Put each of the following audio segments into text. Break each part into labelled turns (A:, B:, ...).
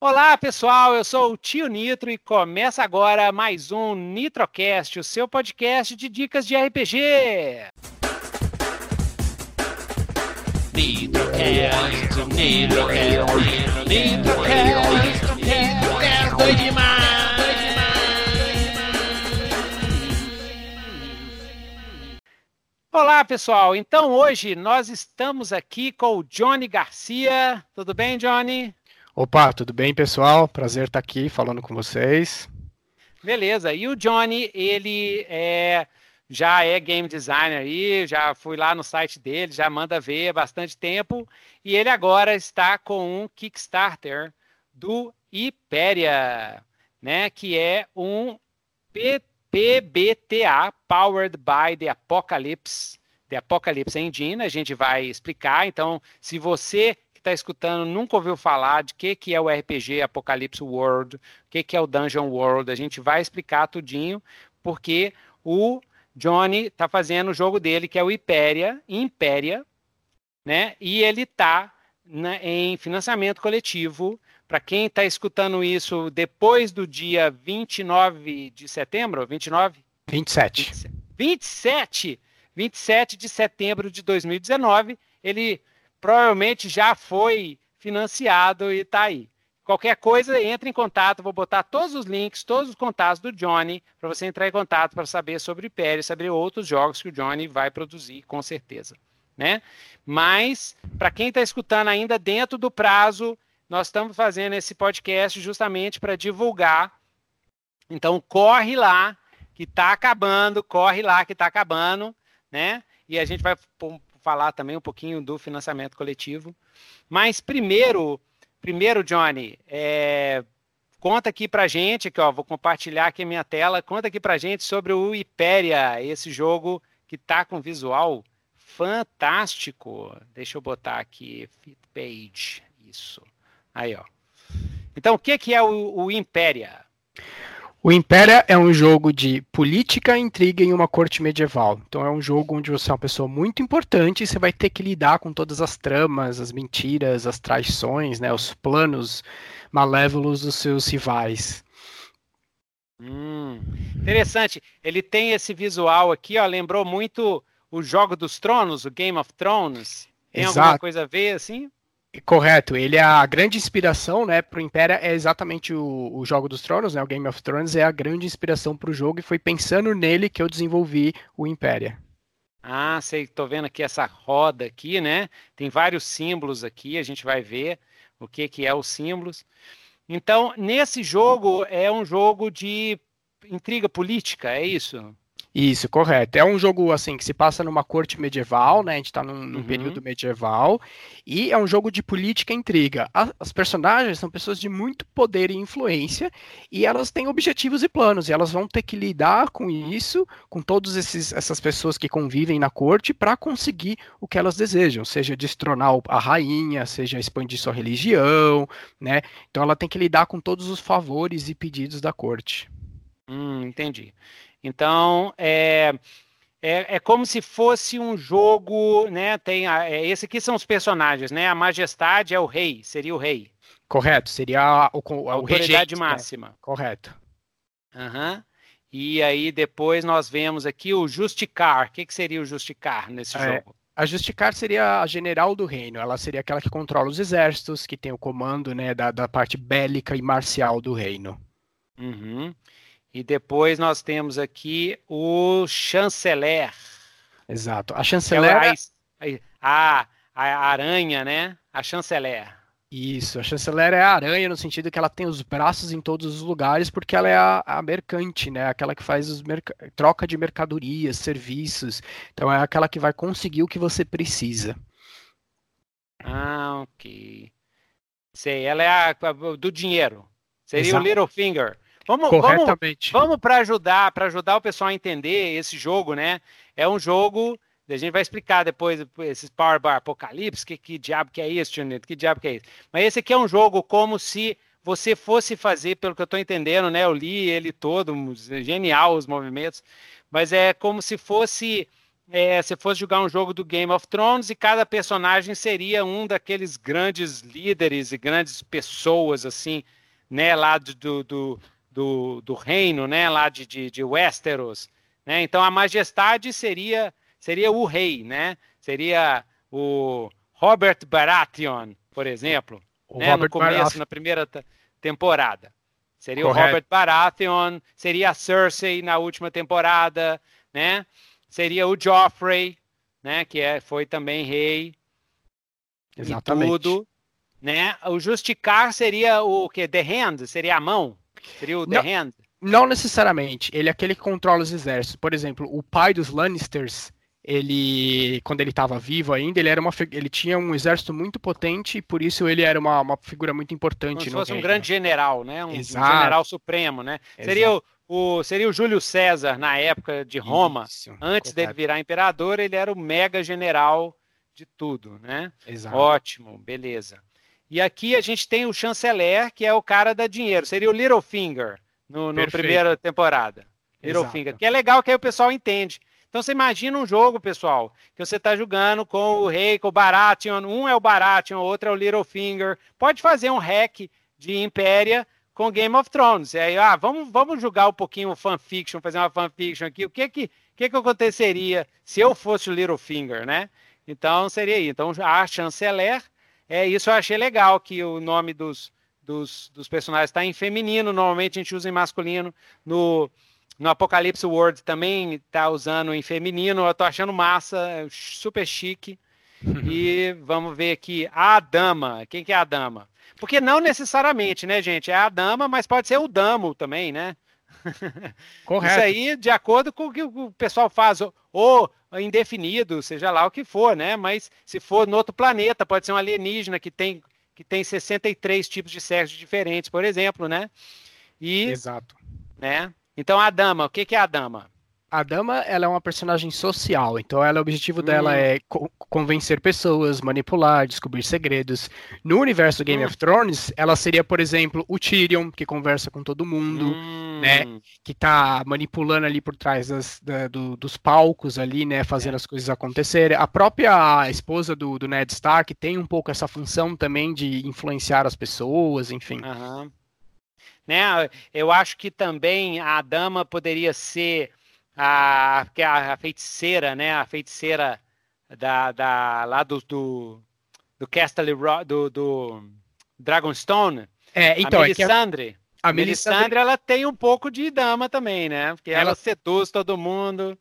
A: Olá, pessoal. Eu sou o Tio Nitro e começa agora mais um Nitrocast, o seu podcast de dicas de RPG. Nitrocast, Nitrocast, Nitrocast, Nitrocast, doido demais. Olá, pessoal. Então hoje nós estamos aqui com o Johnny Garcia. Tudo bem, Johnny?
B: Opa, tudo bem, pessoal? Prazer estar aqui falando com vocês.
A: Beleza. E o Johnny, ele é, já é game designer aí, já fui lá no site dele, já manda ver há bastante tempo. E ele agora está com um Kickstarter do Hyperia, né? Que é um PBTA Powered by the Apocalypse, the Apocalypse Engine. A gente vai explicar. Então, se você está escutando nunca ouviu falar de que, que é o RPG Apocalypse World, o que, que é o Dungeon World, a gente vai explicar tudinho, porque o Johnny está fazendo o jogo dele, que é o Impéria, Impéria, né? E ele está né, em financiamento coletivo. Para quem está escutando isso depois do dia 29 de setembro, 29?
B: 27.
A: 27, 27 de setembro de 2019, ele provavelmente já foi financiado e está aí. Qualquer coisa, entre em contato. Vou botar todos os links, todos os contatos do Johnny, para você entrar em contato para saber sobre Pérez, saber outros jogos que o Johnny vai produzir, com certeza. Né? Mas, para quem está escutando ainda dentro do prazo, nós estamos fazendo esse podcast justamente para divulgar. Então, corre lá, que está acabando, corre lá, que está acabando, né? E a gente vai falar também um pouquinho do financiamento coletivo. Mas primeiro, primeiro Johnny, é, conta aqui pra gente, aqui, ó, vou compartilhar aqui a minha tela, conta aqui pra gente sobre o Hyperia, esse jogo que tá com visual fantástico. Deixa eu botar aqui, fit page, isso. Aí, ó. Então, o que, que é o, o Impéria?
B: O Impéria é um jogo de política e intriga em uma corte medieval. Então é um jogo onde você é uma pessoa muito importante e você vai ter que lidar com todas as tramas, as mentiras, as traições, né, os planos malévolos dos seus rivais.
A: Hum, interessante. Ele tem esse visual aqui, ó, lembrou muito o Jogo dos Tronos, o Game of Thrones. Tem Exato. alguma coisa a ver assim?
B: Correto, ele é a grande inspiração, né, para o Império é exatamente o, o Jogo dos Tronos, né, o Game of Thrones é a grande inspiração para o jogo e foi pensando nele que eu desenvolvi o Império.
A: Ah, sei, tô vendo aqui essa roda aqui, né? Tem vários símbolos aqui, a gente vai ver o que que é os símbolos. Então, nesse jogo é um jogo de intriga política, é isso?
B: Isso, correto. É um jogo assim que se passa numa corte medieval, né? A gente está num, num uhum. período medieval e é um jogo de política e intriga. As, as, personagens são pessoas de muito poder e influência e elas têm objetivos e planos e elas vão ter que lidar com isso, com todas essas pessoas que convivem na corte para conseguir o que elas desejam, seja destronar a rainha, seja expandir sua religião, né? Então ela tem que lidar com todos os favores e pedidos da corte.
A: Hum, entendi. Então, é, é, é, como se fosse um jogo, né? Tem a, é, esse aqui são os personagens, né? A majestade é o rei, seria o rei.
B: Correto, seria o, o,
A: a autoridade regente, né? máxima. Né?
B: Correto.
A: Uhum. E aí depois nós vemos aqui o Justicar. O que, que seria o Justicar nesse é, jogo?
B: A Justicar seria a general do reino. Ela seria aquela que controla os exércitos, que tem o comando né, da, da parte bélica e marcial do reino.
A: Uhum. E depois nós temos aqui o chanceler.
B: Exato. A chanceler.
A: É a, a, a aranha, né? A chanceler.
B: Isso, a chanceler é a aranha no sentido que ela tem os braços em todos os lugares, porque ela é a, a mercante, né? Aquela que faz os troca de mercadorias, serviços. Então é aquela que vai conseguir o que você precisa.
A: Ah, ok. Sei, ela é a, a do dinheiro. Seria Exato. o Littlefinger. Vamos, Corretamente. Vamos, vamos para ajudar, para ajudar o pessoal a entender esse jogo, né? É um jogo, a gente vai explicar depois esses Power Bar Apocalipse, que, que diabo que é isso, Junito? Que diabo que é isso? Mas esse aqui é um jogo como se você fosse fazer, pelo que eu estou entendendo, né? Eu li ele todo, genial os movimentos, mas é como se fosse é, se fosse jogar um jogo do Game of Thrones e cada personagem seria um daqueles grandes líderes e grandes pessoas, assim, né, lá do, do, do, do reino, né, lá de, de, de Westeros, né? Então a majestade seria seria o rei, né? Seria o Robert Baratheon, por exemplo, né? no começo, Baratheon. na primeira temporada. Seria Correto. o Robert Baratheon, seria a Cersei na última temporada, né? Seria o Joffrey, né? Que é, foi também rei.
B: Exatamente. E tudo,
A: né? O Justicar seria o que? The Hand? Seria a mão? The Não. Hand?
B: Não necessariamente. Ele é aquele que controla os exércitos. Por exemplo, o pai dos Lannisters, ele, quando ele estava vivo ainda, ele era uma, ele tinha um exército muito potente e por isso ele era uma, uma figura muito importante. Como se
A: fosse reino. um grande general, né? Um, um general supremo, né? Exato. Seria o, o, seria o Júlio César na época de Roma. Isso, Antes dele virar imperador, ele era o mega general de tudo, né?
B: Exato.
A: Ótimo, beleza. E aqui a gente tem o chanceler, que é o cara da dinheiro. Seria o Littlefinger no, no primeira temporada. Littlefinger. Que é legal que aí o pessoal entende. Então você imagina um jogo, pessoal, que você está jogando com o rei, com o Baratheon. Um é o Baratheon, o outro é o Littlefinger. Pode fazer um hack de Impéria com Game of Thrones. E aí, ah, vamos, vamos jogar um pouquinho o fanfiction, fazer uma fanfiction aqui. O que que, que que aconteceria se eu fosse o Littlefinger, né? Então seria aí. Então a chanceler, é isso eu achei legal que o nome dos, dos, dos personagens está em feminino, normalmente a gente usa em masculino. No, no Apocalipse World também está usando em feminino, eu estou achando massa, é super chique. e vamos ver aqui, a dama, quem que é a dama? Porque não necessariamente, né, gente? É a dama, mas pode ser o damo também, né?
B: Correto.
A: Isso aí, de acordo com o que o pessoal faz, ou indefinido, seja lá o que for, né? Mas se for no outro planeta, pode ser um alienígena que tem que tem 63 tipos de sexo diferentes, por exemplo, né?
B: E, Exato.
A: Né? Então a dama, o que, que é a dama?
B: A dama, ela é uma personagem social, então ela, o objetivo hum. dela é co convencer pessoas, manipular, descobrir segredos. No universo do Game hum. of Thrones, ela seria, por exemplo, o Tyrion, que conversa com todo mundo, hum. né? Que tá manipulando ali por trás das, da, do, dos palcos ali, né? Fazendo é. as coisas acontecerem. A própria esposa do, do, Ned Stark tem um pouco essa função também de influenciar as pessoas, enfim.
A: Uhum. Né? Eu acho que também a dama poderia ser a, que é a, feiticeira, né? A feiticeira da, da lá do, do, do Castle do, do Dragonstone.
B: É, então,
A: a Melisandre. É a, a Melisandre, Melisandre, ela tem um pouco de dama também, né? Porque ela, ela seduz todo mundo.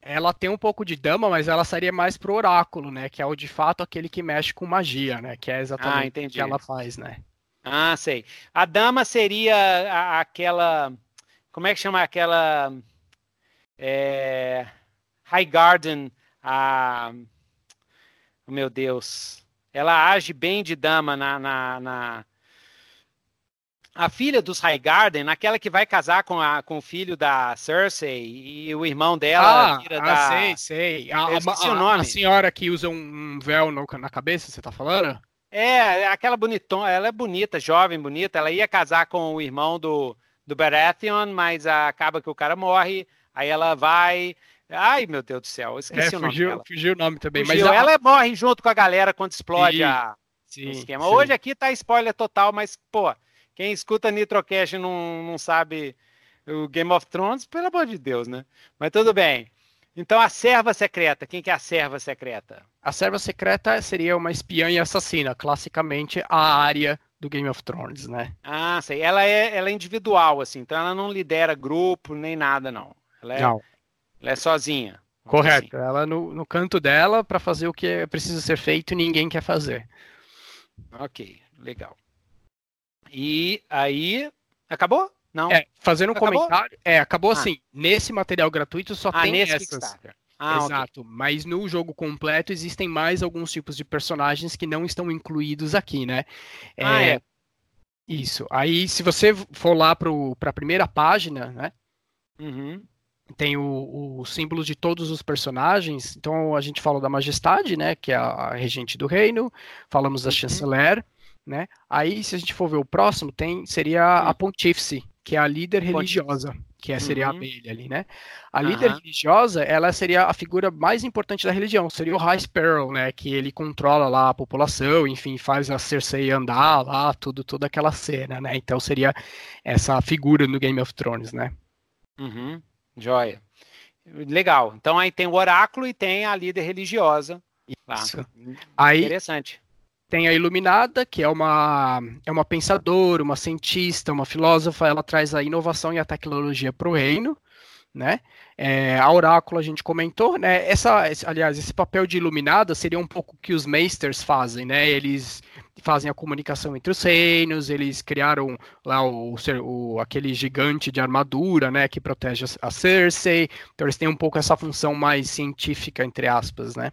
B: Ela tem um pouco de dama, mas ela seria mais pro oráculo, né? Que é o de fato aquele que mexe com magia, né? Que é exatamente ah, o que ela faz, né?
A: Ah, sei. A dama seria a, aquela. Como é que chama aquela é, High Garden, a, oh, meu Deus, ela age bem de dama na, na, na a filha dos High Garden, aquela que vai casar com, a, com o filho da Cersei e o irmão dela
B: ah, ah, da... sei, sei. A, a, a senhora que usa um véu no, na cabeça, você tá falando?
A: É, aquela bonitona, ela é bonita, jovem, bonita. Ela ia casar com o irmão do, do Baratheon, mas acaba que o cara morre. Aí ela vai. Ai, meu Deus do céu, esqueci
B: é,
A: o nome
B: fugiu,
A: dela.
B: Fugiu o nome também.
A: Fugiu. Mas ela morre junto com a galera quando explode sim, a, sim, o esquema. Sim. Hoje aqui tá spoiler total, mas, pô, quem escuta Nitrocast não, não sabe o Game of Thrones, pelo amor de Deus, né? Mas tudo bem. Então a serva secreta, quem que é a serva secreta?
B: A serva secreta seria uma espiã e assassina, classicamente a área do Game of Thrones, né?
A: Ah, sei. Ela é, ela é individual, assim, então ela não lidera grupo nem nada, não. Ela é. Ela é sozinha.
B: Correto. Assim. Ela no, no canto dela para fazer o que é precisa ser feito e ninguém quer fazer.
A: Ok, legal. E aí. Acabou? Não.
B: É, fazendo um acabou? comentário. É, acabou ah. assim. Nesse material gratuito só ah, tem nesse essas. Ah, Exato, okay. mas no jogo completo existem mais alguns tipos de personagens que não estão incluídos aqui, né?
A: É, ah, é.
B: Isso. Aí, se você for lá para a primeira página, né?
A: Uhum
B: tem o, o, símbolo de todos os personagens. Então a gente fala da Majestade, né, que é a, regente do reino. Falamos da uhum. Chanceler, né? Aí se a gente for ver o próximo, tem seria a Pontífice, que é a líder religiosa. que é, seria uhum. a abelha ali, né? A uhum. líder religiosa, ela seria a figura mais importante da religião, seria o High Sparrow, né? Que ele controla lá a população, enfim, faz a Cersei andar lá, tudo, toda aquela cena, né? Então seria essa figura no Game of Thrones, né?
A: Uhum. Joia. Legal. Então aí tem o oráculo e tem a líder religiosa.
B: Isso. Aí, Interessante. Tem a Iluminada, que é uma, é uma pensadora, uma cientista, uma filósofa, ela traz a inovação e a tecnologia para o reino, né? É, a Oráculo a gente comentou, né? Essa, aliás, esse papel de Iluminada seria um pouco o que os Meisters fazem, né? Eles fazem a comunicação entre os reinos, eles criaram lá o, o, aquele gigante de armadura, né, que protege a Cersei, então eles têm um pouco essa função mais científica, entre aspas, né.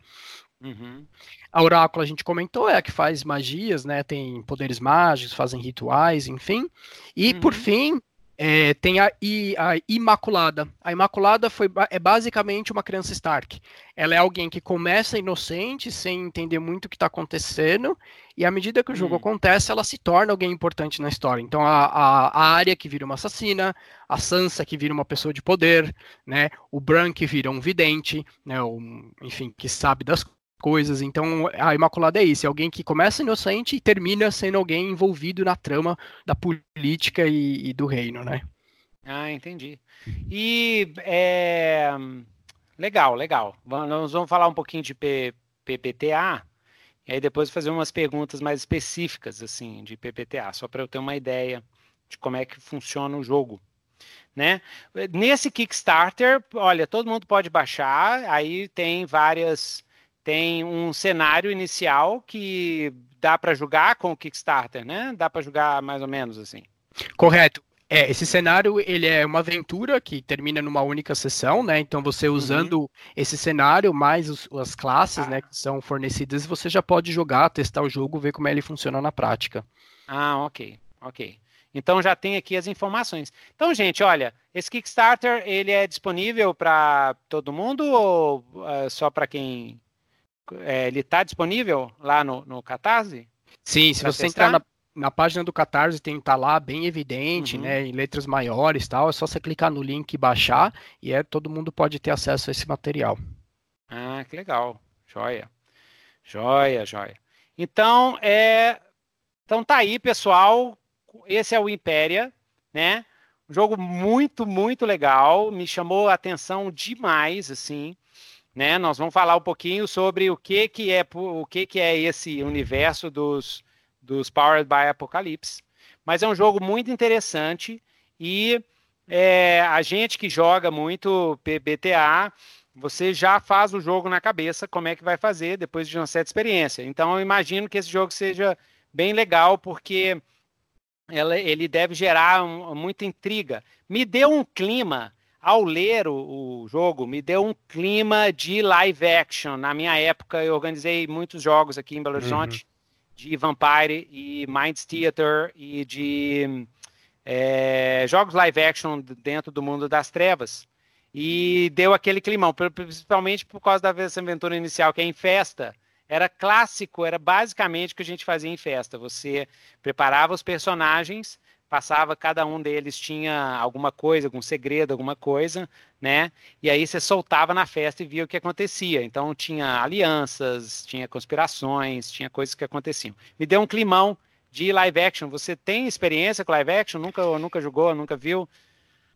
B: Uhum. A Oráculo a gente comentou, é a que faz magias, né? Tem poderes mágicos, fazem rituais, enfim. E uhum. por fim, é, tem a, I, a, Imaculada. A Imaculada foi, é basicamente uma criança Stark. Ela é alguém que começa inocente, sem entender muito o que está acontecendo, e à medida que o jogo uhum. acontece, ela se torna alguém importante na história. Então a, a, a Arya que vira uma assassina, a Sansa que vira uma pessoa de poder, né? O Bran que vira um vidente, né? Um, enfim, que sabe das coisas. Então, a Imaculada é isso, é alguém que começa inocente e termina sendo alguém envolvido na trama da política e, e do reino, né?
A: Ah, entendi. E é... legal, legal. Nós vamos falar um pouquinho de PPTA e aí depois fazer umas perguntas mais específicas assim de PPTA, só para eu ter uma ideia de como é que funciona o jogo. Né? Nesse Kickstarter, olha, todo mundo pode baixar, aí tem várias tem um cenário inicial que dá para jogar com o Kickstarter, né? Dá para jogar mais ou menos assim.
B: Correto. É, esse cenário ele é uma aventura que termina numa única sessão, né? Então você uhum. usando uhum. esse cenário mais os, as classes, ah. né, que são fornecidas, você já pode jogar, testar o jogo, ver como ele funciona na prática.
A: Ah, ok, ok. Então já tem aqui as informações. Então, gente, olha, esse Kickstarter ele é disponível para todo mundo ou uh, só para quem é, ele está disponível lá no, no Catarse?
B: Sim, se você testar? entrar na, na página do Catarse, tem que estar tá lá bem evidente, uhum. né, em letras maiores tal. É só você clicar no link e baixar e é, todo mundo pode ter acesso a esse material.
A: Ah, que legal. Joia. Joia, joia. Então, é... então tá aí, pessoal. Esse é o Impéria, né? Um jogo muito, muito legal. Me chamou a atenção demais, assim né? Nós vamos falar um pouquinho sobre o que, que é o que, que é esse universo dos, dos Powered by Apocalypse. Mas é um jogo muito interessante e é, a gente que joga muito PBTA, você já faz o jogo na cabeça, como é que vai fazer depois de uma certa experiência. Então eu imagino que esse jogo seja bem legal, porque ela, ele deve gerar um, muita intriga. Me deu um clima ao ler o, o, jogo, me deu um clima de live action. Na minha época, eu organizei muitos jogos aqui em Belo uhum. Horizonte, uhum. de Vampire e Minds Theater e de é, jogos live action dentro do mundo das trevas. E deu aquele climão, principalmente por causa da aventura inicial, que é em festa. Era clássico, era basicamente o que a gente fazia em festa. Você preparava os personagens passava, cada um deles tinha alguma coisa, algum segredo, alguma coisa, né? E aí você soltava na festa e via o que acontecia. Então tinha alianças, tinha conspirações, tinha coisas que aconteciam. Me deu um climão de live action. Você tem experiência com live action? Nunca, nunca jogou, nunca viu?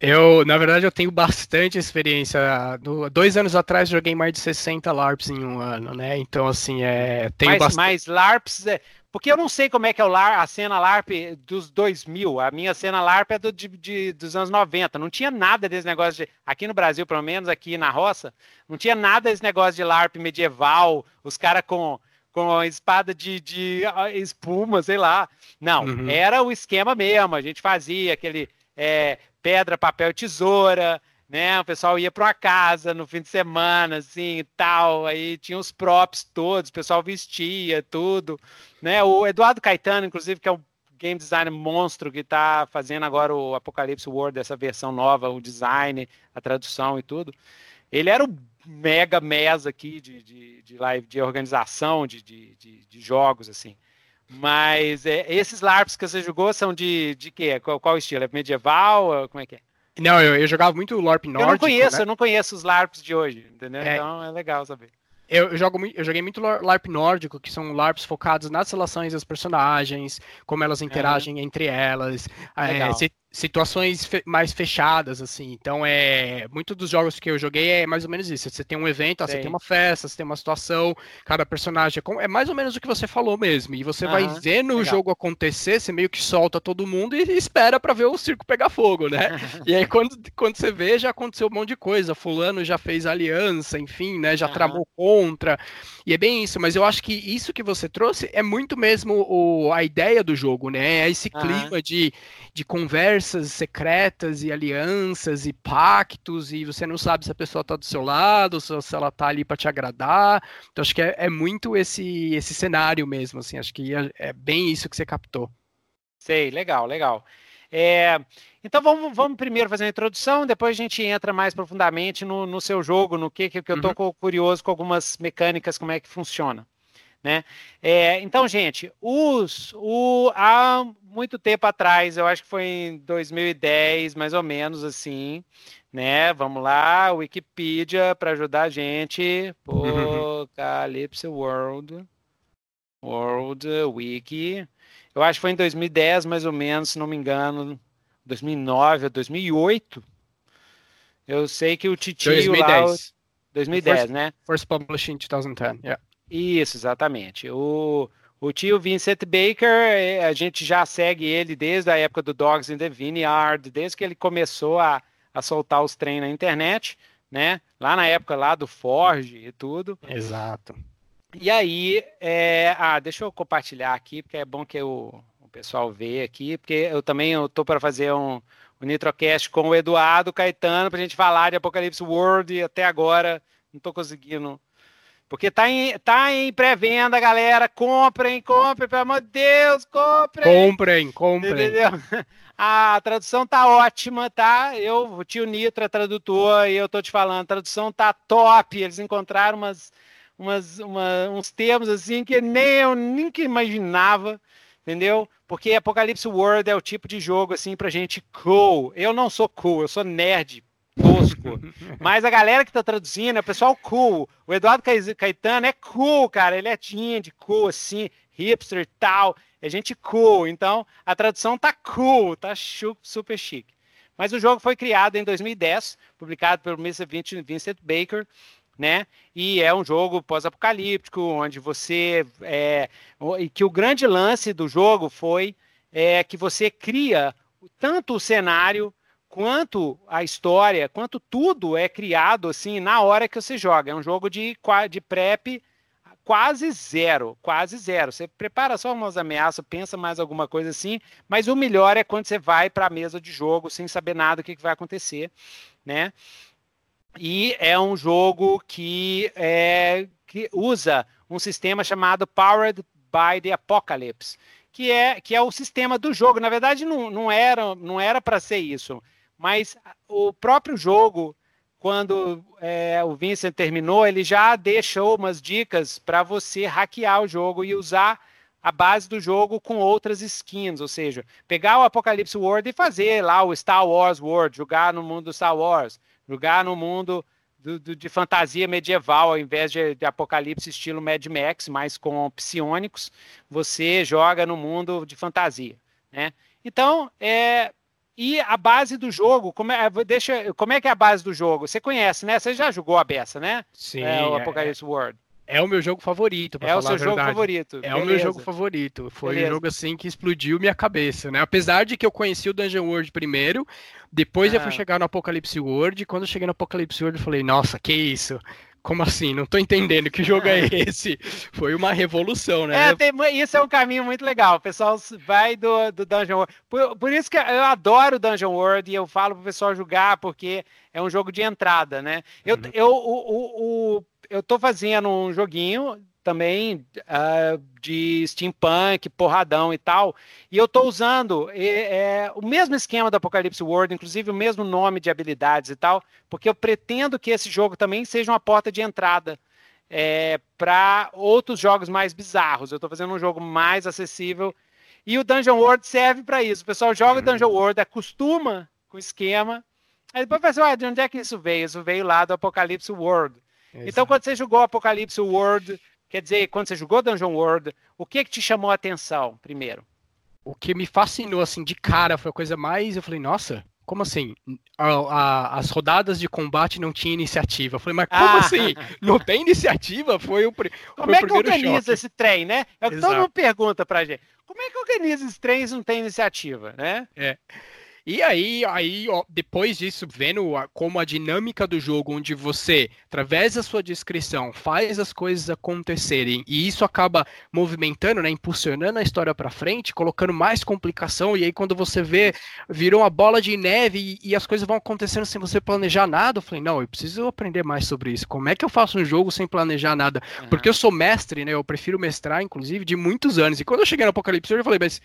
B: Eu, na verdade, eu tenho bastante experiência. No, dois anos atrás joguei mais de 60 LARPs em um ano, né? Então, assim, é. Tenho
A: mas, bastante... mas LARPs, é, porque eu não sei como é que é o LAR, a cena LARP dos 2000. A minha cena LARP é do, de, de, dos anos 90. Não tinha nada desse negócio de. Aqui no Brasil, pelo menos, aqui na roça, não tinha nada desse negócio de LARP medieval, os caras com, com espada de, de espuma, sei lá. Não, uhum. era o esquema mesmo. A gente fazia aquele é, pedra, papel, tesoura né? O pessoal ia para uma casa no fim de semana, assim, e tal, aí tinha os props todos, o pessoal vestia tudo, né? O Eduardo Caetano, inclusive, que é um game designer monstro que está fazendo agora o Apocalipse World, essa versão nova, o design, a tradução e tudo. Ele era o mega mesa aqui de, de, de live, de organização de, de, de jogos, assim. Mas é, esses LARPs que você jogou são de, de quê? Qual, qual estilo? É medieval? Como é que é?
B: Não, eu, eu jogava muito LARP nórdico.
A: Eu não conheço,
B: né?
A: eu não conheço os LARPs de hoje, entendeu? É. Então é legal saber.
B: Eu, eu, jogo, eu joguei muito LARP nórdico, que são LARPs focados nas relações das personagens, como elas interagem é. entre elas, é, situações fe mais fechadas, assim. Então, é muito dos jogos que eu joguei é mais ou menos isso. Você tem um evento, você tem uma festa, você tem uma situação, cada personagem é, é mais ou menos o que você falou mesmo. E você uhum, vai no legal. jogo acontecer, você meio que solta todo mundo e espera para ver o circo pegar fogo, né? e aí, quando, quando você vê, já aconteceu um monte de coisa. Fulano já fez aliança, enfim, né? Já uhum. tramou contra. E é bem isso, mas eu acho que isso que você trouxe é muito mesmo o, a ideia do jogo, né? É esse clima uhum. de, de conversa conversas secretas e alianças e pactos, e você não sabe se a pessoa está do seu lado, se ela está ali para te agradar. Então acho que é, é, muito esse, esse cenário mesmo, assim, acho que é, é bem isso que você captou.
A: Sei, legal, legal. É, então vamos, vamos primeiro fazer uma introdução, depois a gente entra mais profundamente no, no seu jogo, no que, que eu estou uhum. curioso com algumas mecânicas, como é que funciona. Né? É, então, gente, os, o, há muito tempo atrás, eu acho que foi em 2010, mais ou menos assim, né? Vamos lá, Wikipedia para ajudar a gente. Apocalipse World. World Wiki. Eu acho que foi em 2010, mais ou menos, se não me engano, 2009 ou 2008. Eu sei que o Titio 2010. lá... 2010, first, né?
B: First published in 2010, yeah.
A: Isso, exatamente. O, o tio Vincent Baker, é, a gente já segue ele desde a época do Dogs in the Vineyard, desde que ele começou a, a soltar os trem na internet, né? Lá na época lá do Forge e tudo.
B: Exato.
A: E aí, é... ah, deixa eu compartilhar aqui, porque é bom que o, o pessoal vê aqui, porque eu também estou para fazer um, um Nitrocast com o Eduardo Caetano para a gente falar de Apocalipse World e até agora não estou conseguindo porque tá em, tá em pré-venda, galera. Comprem, comprem, pelo amor de Deus, comprem.
B: Comprem, comprem. Entendeu?
A: A tradução tá ótima, tá? Eu, o tio Nitra, tradutor, e eu tô te falando, a tradução tá top. Eles encontraram umas, umas, uma, uns termos assim que nem eu nunca imaginava, entendeu? Porque Apocalipse World é o tipo de jogo assim pra gente cool. Eu não sou cool, eu sou nerd, tosco. Mas a galera que tá traduzindo é o pessoal cool. O Eduardo Caetano é cool, cara. Ele é de cool, assim, hipster e tal. É gente cool. Então, a tradução tá cool, tá super chique. Mas o jogo foi criado em 2010, publicado pelo Mr. Vincent Baker, né? E é um jogo pós-apocalíptico, onde você. É, e que o grande lance do jogo foi é, que você cria tanto o cenário quanto a história, quanto tudo é criado assim na hora que você joga. É um jogo de, de prep quase zero, quase zero. Você prepara só umas ameaças, pensa mais alguma coisa assim, mas o melhor é quando você vai para a mesa de jogo sem saber nada do que, que, vai acontecer, né? E é um jogo que, é, que usa um sistema chamado Powered by the Apocalypse, que é, que é o sistema do jogo. Na verdade, não, não era não era para ser isso. Mas o próprio jogo, quando é, o Vincent terminou, ele já deixou umas dicas para você hackear o jogo e usar a base do jogo com outras skins, ou seja, pegar o Apocalipse World e fazer lá o Star Wars World, jogar no mundo do Star Wars, jogar no mundo do, do, de fantasia medieval, ao invés de, de, Apocalipse estilo Mad Max, mas com psionicos, você joga no mundo de fantasia, né? Então, é, e a base do jogo, como é, deixa, como é que é a base do jogo? Você conhece, né? Você já jogou a beça, né?
B: Sim.
A: É, o é, Apocalipse
B: é,
A: World.
B: É o meu jogo favorito,
A: É o seu jogo favorito.
B: É Beleza. o meu jogo favorito. Foi Beleza. um jogo assim que explodiu minha cabeça, né? Apesar de que eu conheci o Dungeon World primeiro, depois ah. eu fui chegar no Apocalipse World, e quando eu cheguei no Apocalipse World eu falei, nossa, que isso? Como assim? Não tô entendendo que jogo é esse. Foi uma revolução, né?
A: É, tem, isso é um caminho muito legal. O pessoal vai do, do Dungeon World. Por, por, isso que eu adoro Dungeon World e eu falo pro pessoal jogar, porque é um jogo de entrada, né? Eu, uhum. eu, o, o, o, eu tô fazendo um joguinho também uh, de steampunk, porradão e tal. E eu estou usando é, é, o mesmo esquema do Apocalipse World, inclusive o mesmo nome de habilidades e tal, porque eu pretendo que esse jogo também seja uma porta de entrada é, para outros jogos mais bizarros. Eu estou fazendo um jogo mais acessível. E o Dungeon World serve para isso. O pessoal joga o Dungeon World, acostuma com o esquema Aí depois vai assim, de onde é que isso veio? Isso veio lá do Apocalipse World. Exato. Então, quando você jogou Apocalipse World, quer dizer, quando você jogou Dungeon World, o que que te chamou a atenção primeiro?
B: O que me fascinou, assim, de cara, foi a coisa mais. Eu falei, nossa, como assim? A, a, as rodadas de combate não tinha iniciativa. Eu falei, mas como ah. assim? Não tem iniciativa? Foi o,
A: foi como é que organiza choque. esse trem, né? É o que todo mundo pergunta pra gente. Como é que organiza esse trem se não tem iniciativa, né?
B: É. E aí, aí ó, depois disso, vendo a, como a dinâmica do jogo, onde você, através da sua descrição, faz as coisas acontecerem e isso acaba movimentando, né, impulsionando a história para frente, colocando mais complicação, e aí quando você vê, virou uma bola de neve e, e, as coisas vão acontecendo sem você planejar nada, eu falei, não, eu preciso aprender mais sobre isso. Como é que eu faço um jogo sem planejar nada? Uhum. Porque eu sou mestre, né, eu prefiro mestrar, inclusive, de muitos anos. E quando eu cheguei no Apocalipse, eu falei, mas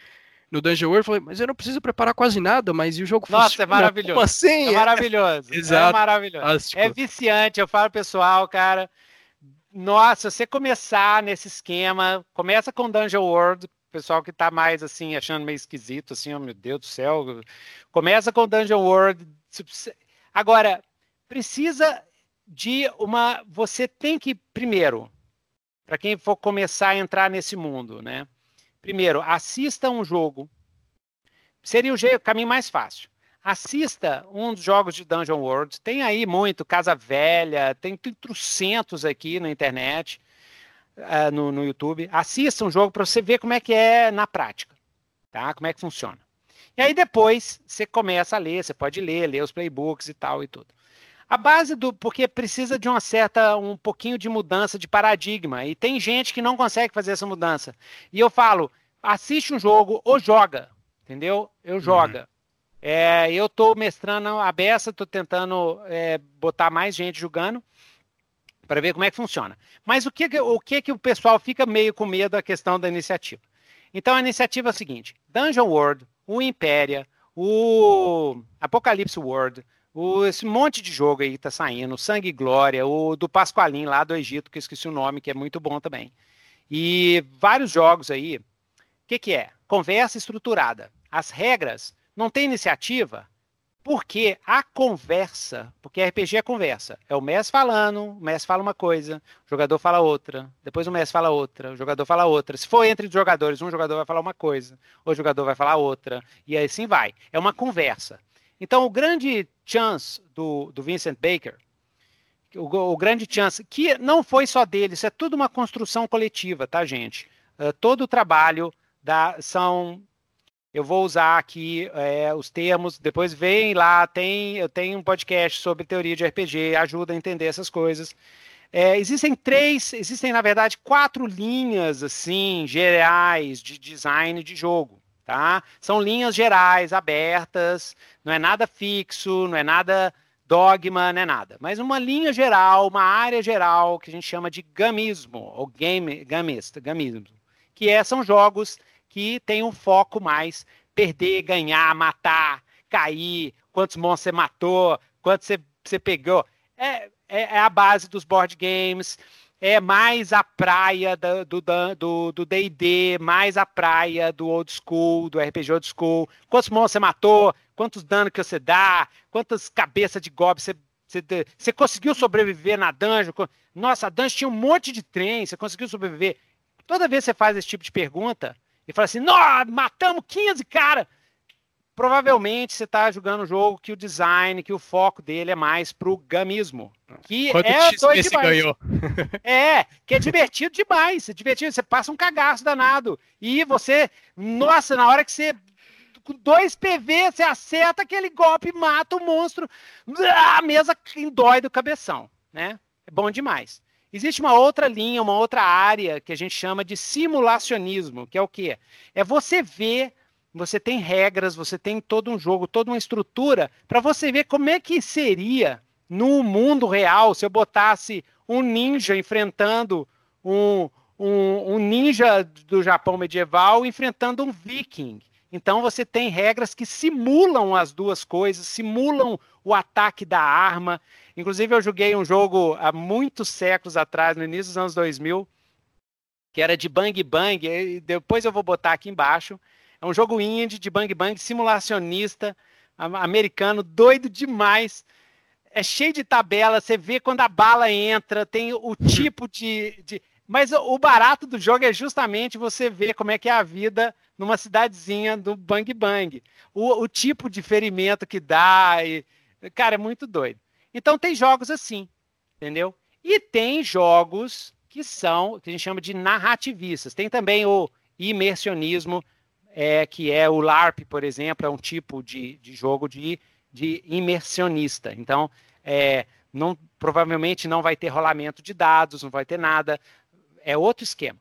B: no Dungeon World, eu falei, mas eu não preciso preparar quase nada, mas e o jogo
A: Nossa, funciona? é maravilhoso. Como
B: assim?
A: É maravilhoso. Exato. É maravilhoso. É viciante, eu falo pessoal, cara. Nossa, você começar nesse esquema, começa com Dungeon World, pessoal que tá mais assim, achando meio esquisito, assim, oh meu Deus do céu. Começa com Dungeon World. Agora, precisa de uma. Você tem que, primeiro, para quem for começar a entrar nesse mundo, né? Primeiro, assista um jogo. Seria o caminho mais fácil. Assista um dos jogos de Dungeon World. Tem aí muito, Casa Velha, tem trocentos aqui na internet, uh, no, no YouTube. Assista um jogo para você ver como é que é na prática, tá? Como é que funciona. E aí depois você começa a ler, você pode ler, ler os playbooks e tal e tudo. A base do. Porque precisa de uma certa. um pouquinho de mudança de paradigma. E tem gente que não consegue fazer essa mudança. E eu falo: assiste um jogo ou joga. Entendeu? Eu uhum. joga. Uhum. É, eu estou mestrando a beça, estou tentando é, botar mais gente jogando para ver como é que funciona. Mas o que, o que que o pessoal fica meio com medo da questão da iniciativa? Então a iniciativa é a seguinte: Dungeon World, o Impéria, o Apocalipse World, o, esse monte de jogo aí que tá saindo, Sangue e Glória, o do Pasqualim lá do Egito, que eu esqueci o nome, que é muito bom também. E vários jogos aí. O que, que é? Conversa estruturada. As regras não tem iniciativa, porque a conversa, porque RPG é conversa, é o mestre falando, o mestre fala uma coisa, o jogador fala outra, depois o mestre fala outra, o jogador fala outra. Se for entre os jogadores, um jogador vai falar uma coisa, o jogador vai falar outra, e assim vai. É uma conversa. Então, o grande chance do, do Vincent Baker, o, o, grande chance, que não foi só dele, isso é tudo uma construção coletiva, tá, gente? Uh, todo o trabalho da, são. Eu vou usar aqui é, os termos, depois vem lá, tem, eu tenho um podcast sobre teoria de RPG, ajuda a entender essas coisas. É, existem três, existem, na verdade, quatro linhas assim gerais de design de jogo. Tá? São linhas gerais, abertas, não é nada fixo, não é nada dogma, não é nada. Mas uma linha geral, uma área geral que a gente chama de gamismo, ou game, gamista, gamismo, que é, são jogos que têm um foco mais perder, ganhar, matar, cair, quantos monstros você matou, quantos você, você pegou. É, é, é a base dos board games é mais a praia do D&D, mais a praia do old school, do RPG old school. Quantos monstros você matou, quantos danos que você dá, quantas cabeças de goblin você, você, você conseguiu sobreviver na dungeon. Nossa, a dungeon tinha um monte de trem, você conseguiu sobreviver. Toda vez que você faz esse tipo de pergunta, e fala assim, nós matamos 15 caras provavelmente você está jogando um jogo que o design, que o foco dele é mais pro gamismo. Que
B: Quanto
A: é
B: doido demais. ganhou?
A: É, que é divertido demais. É divertido, você passa um cagaço danado. E você, nossa, na hora que você com dois PV, você acerta aquele golpe, mata o monstro, a mesa dói do cabeção, né? É bom demais. Existe uma outra linha, uma outra área que a gente chama de simulacionismo, que é o quê? É você ver você tem regras, você tem todo um jogo, toda uma estrutura para você ver como é que seria no mundo real se eu botasse um ninja enfrentando um, um, um ninja do Japão medieval enfrentando um viking. Então você tem regras que simulam as duas coisas, simulam o ataque da arma. Inclusive eu joguei um jogo há muitos séculos atrás, no início dos anos 2000, que era de bang bang, depois eu vou botar aqui embaixo. É um jogo indie de bang bang simulacionista americano, doido demais. É cheio de tabela, você vê quando a bala entra, tem o tipo de, de. Mas o barato do jogo é justamente você ver como é que é a vida numa cidadezinha do Bang Bang. O, o tipo de ferimento que dá. E, cara, é muito doido. Então tem jogos assim, entendeu? E tem jogos que são, que a gente chama de narrativistas. Tem também o imersionismo, é, que é o LARP, por exemplo, é um tipo de, de jogo de, de imersionista. Então, é, não, provavelmente não vai ter rolamento de dados, não vai ter nada, é outro esquema.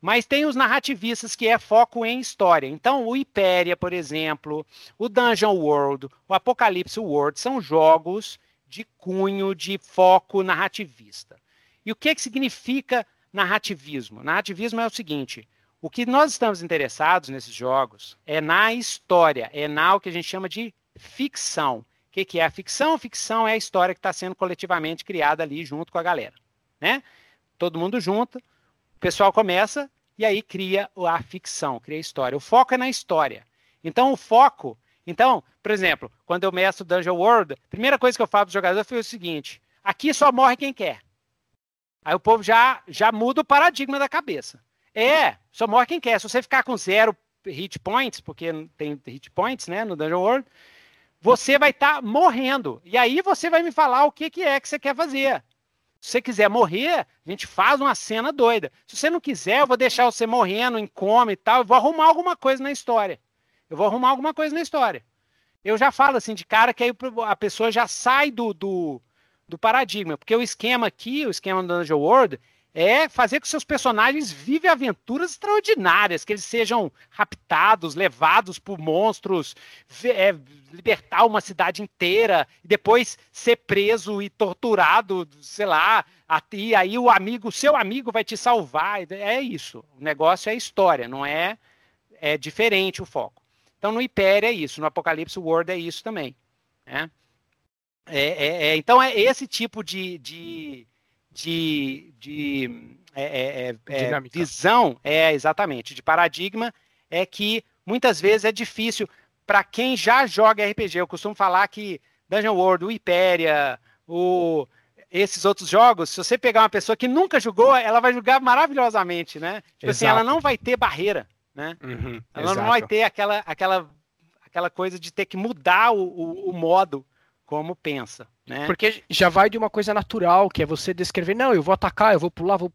A: Mas tem os narrativistas que é foco em história. Então, o Hyperia, por exemplo, o Dungeon World, o Apocalipse World são jogos de cunho de foco narrativista. E o que, que significa narrativismo? Narrativismo é o seguinte: o que nós estamos interessados nesses jogos é na história, é na o que a gente chama de ficção. O que, que é a ficção? Ficção é a história que está sendo coletivamente criada ali junto com a galera. Né? Todo mundo junto, o pessoal começa e aí cria a ficção, cria a história. O foco é na história. Então, o foco. Então, por exemplo, quando eu mestro Dungeon World, a primeira coisa que eu falo para o jogador foi o seguinte: aqui só morre quem quer. Aí o povo já, já muda o paradigma da cabeça. É, só morre quem quer. Se você ficar com zero hit points, porque tem hit points né, no Dungeon World, você vai estar tá morrendo. E aí você vai me falar o que, que é que você quer fazer. Se você quiser morrer, a gente faz uma cena doida. Se você não quiser, eu vou deixar você morrendo em coma e tal. Eu vou arrumar alguma coisa na história. Eu vou arrumar alguma coisa na história. Eu já falo assim de cara que aí a pessoa já sai do, do, do paradigma, porque o esquema aqui, o esquema do Dungeon World, é fazer com que seus personagens vivem aventuras extraordinárias, que eles sejam raptados, levados por monstros, é, libertar uma cidade inteira, e depois ser preso e torturado, sei lá, e aí o amigo, seu amigo vai te salvar. É isso. O negócio é história, não é, é diferente o foco. Então no Império é isso, no Apocalipse World é isso também. Né? É, é, é, então é esse tipo de, de, de, de é, é, é, é visão, é exatamente, de paradigma, é que muitas vezes é difícil para quem já joga RPG. Eu costumo falar que Dungeon World, o Hyperia, o, esses outros jogos, se você pegar uma pessoa que nunca jogou, ela vai jogar maravilhosamente, né? Tipo assim, ela não vai ter barreira, né? Uhum, ela exato. não vai ter aquela, aquela, aquela coisa de ter que mudar o, o, o modo como pensa. Né?
B: Porque já vai de uma coisa natural, que é você descrever, não, eu vou atacar, eu vou pular, vou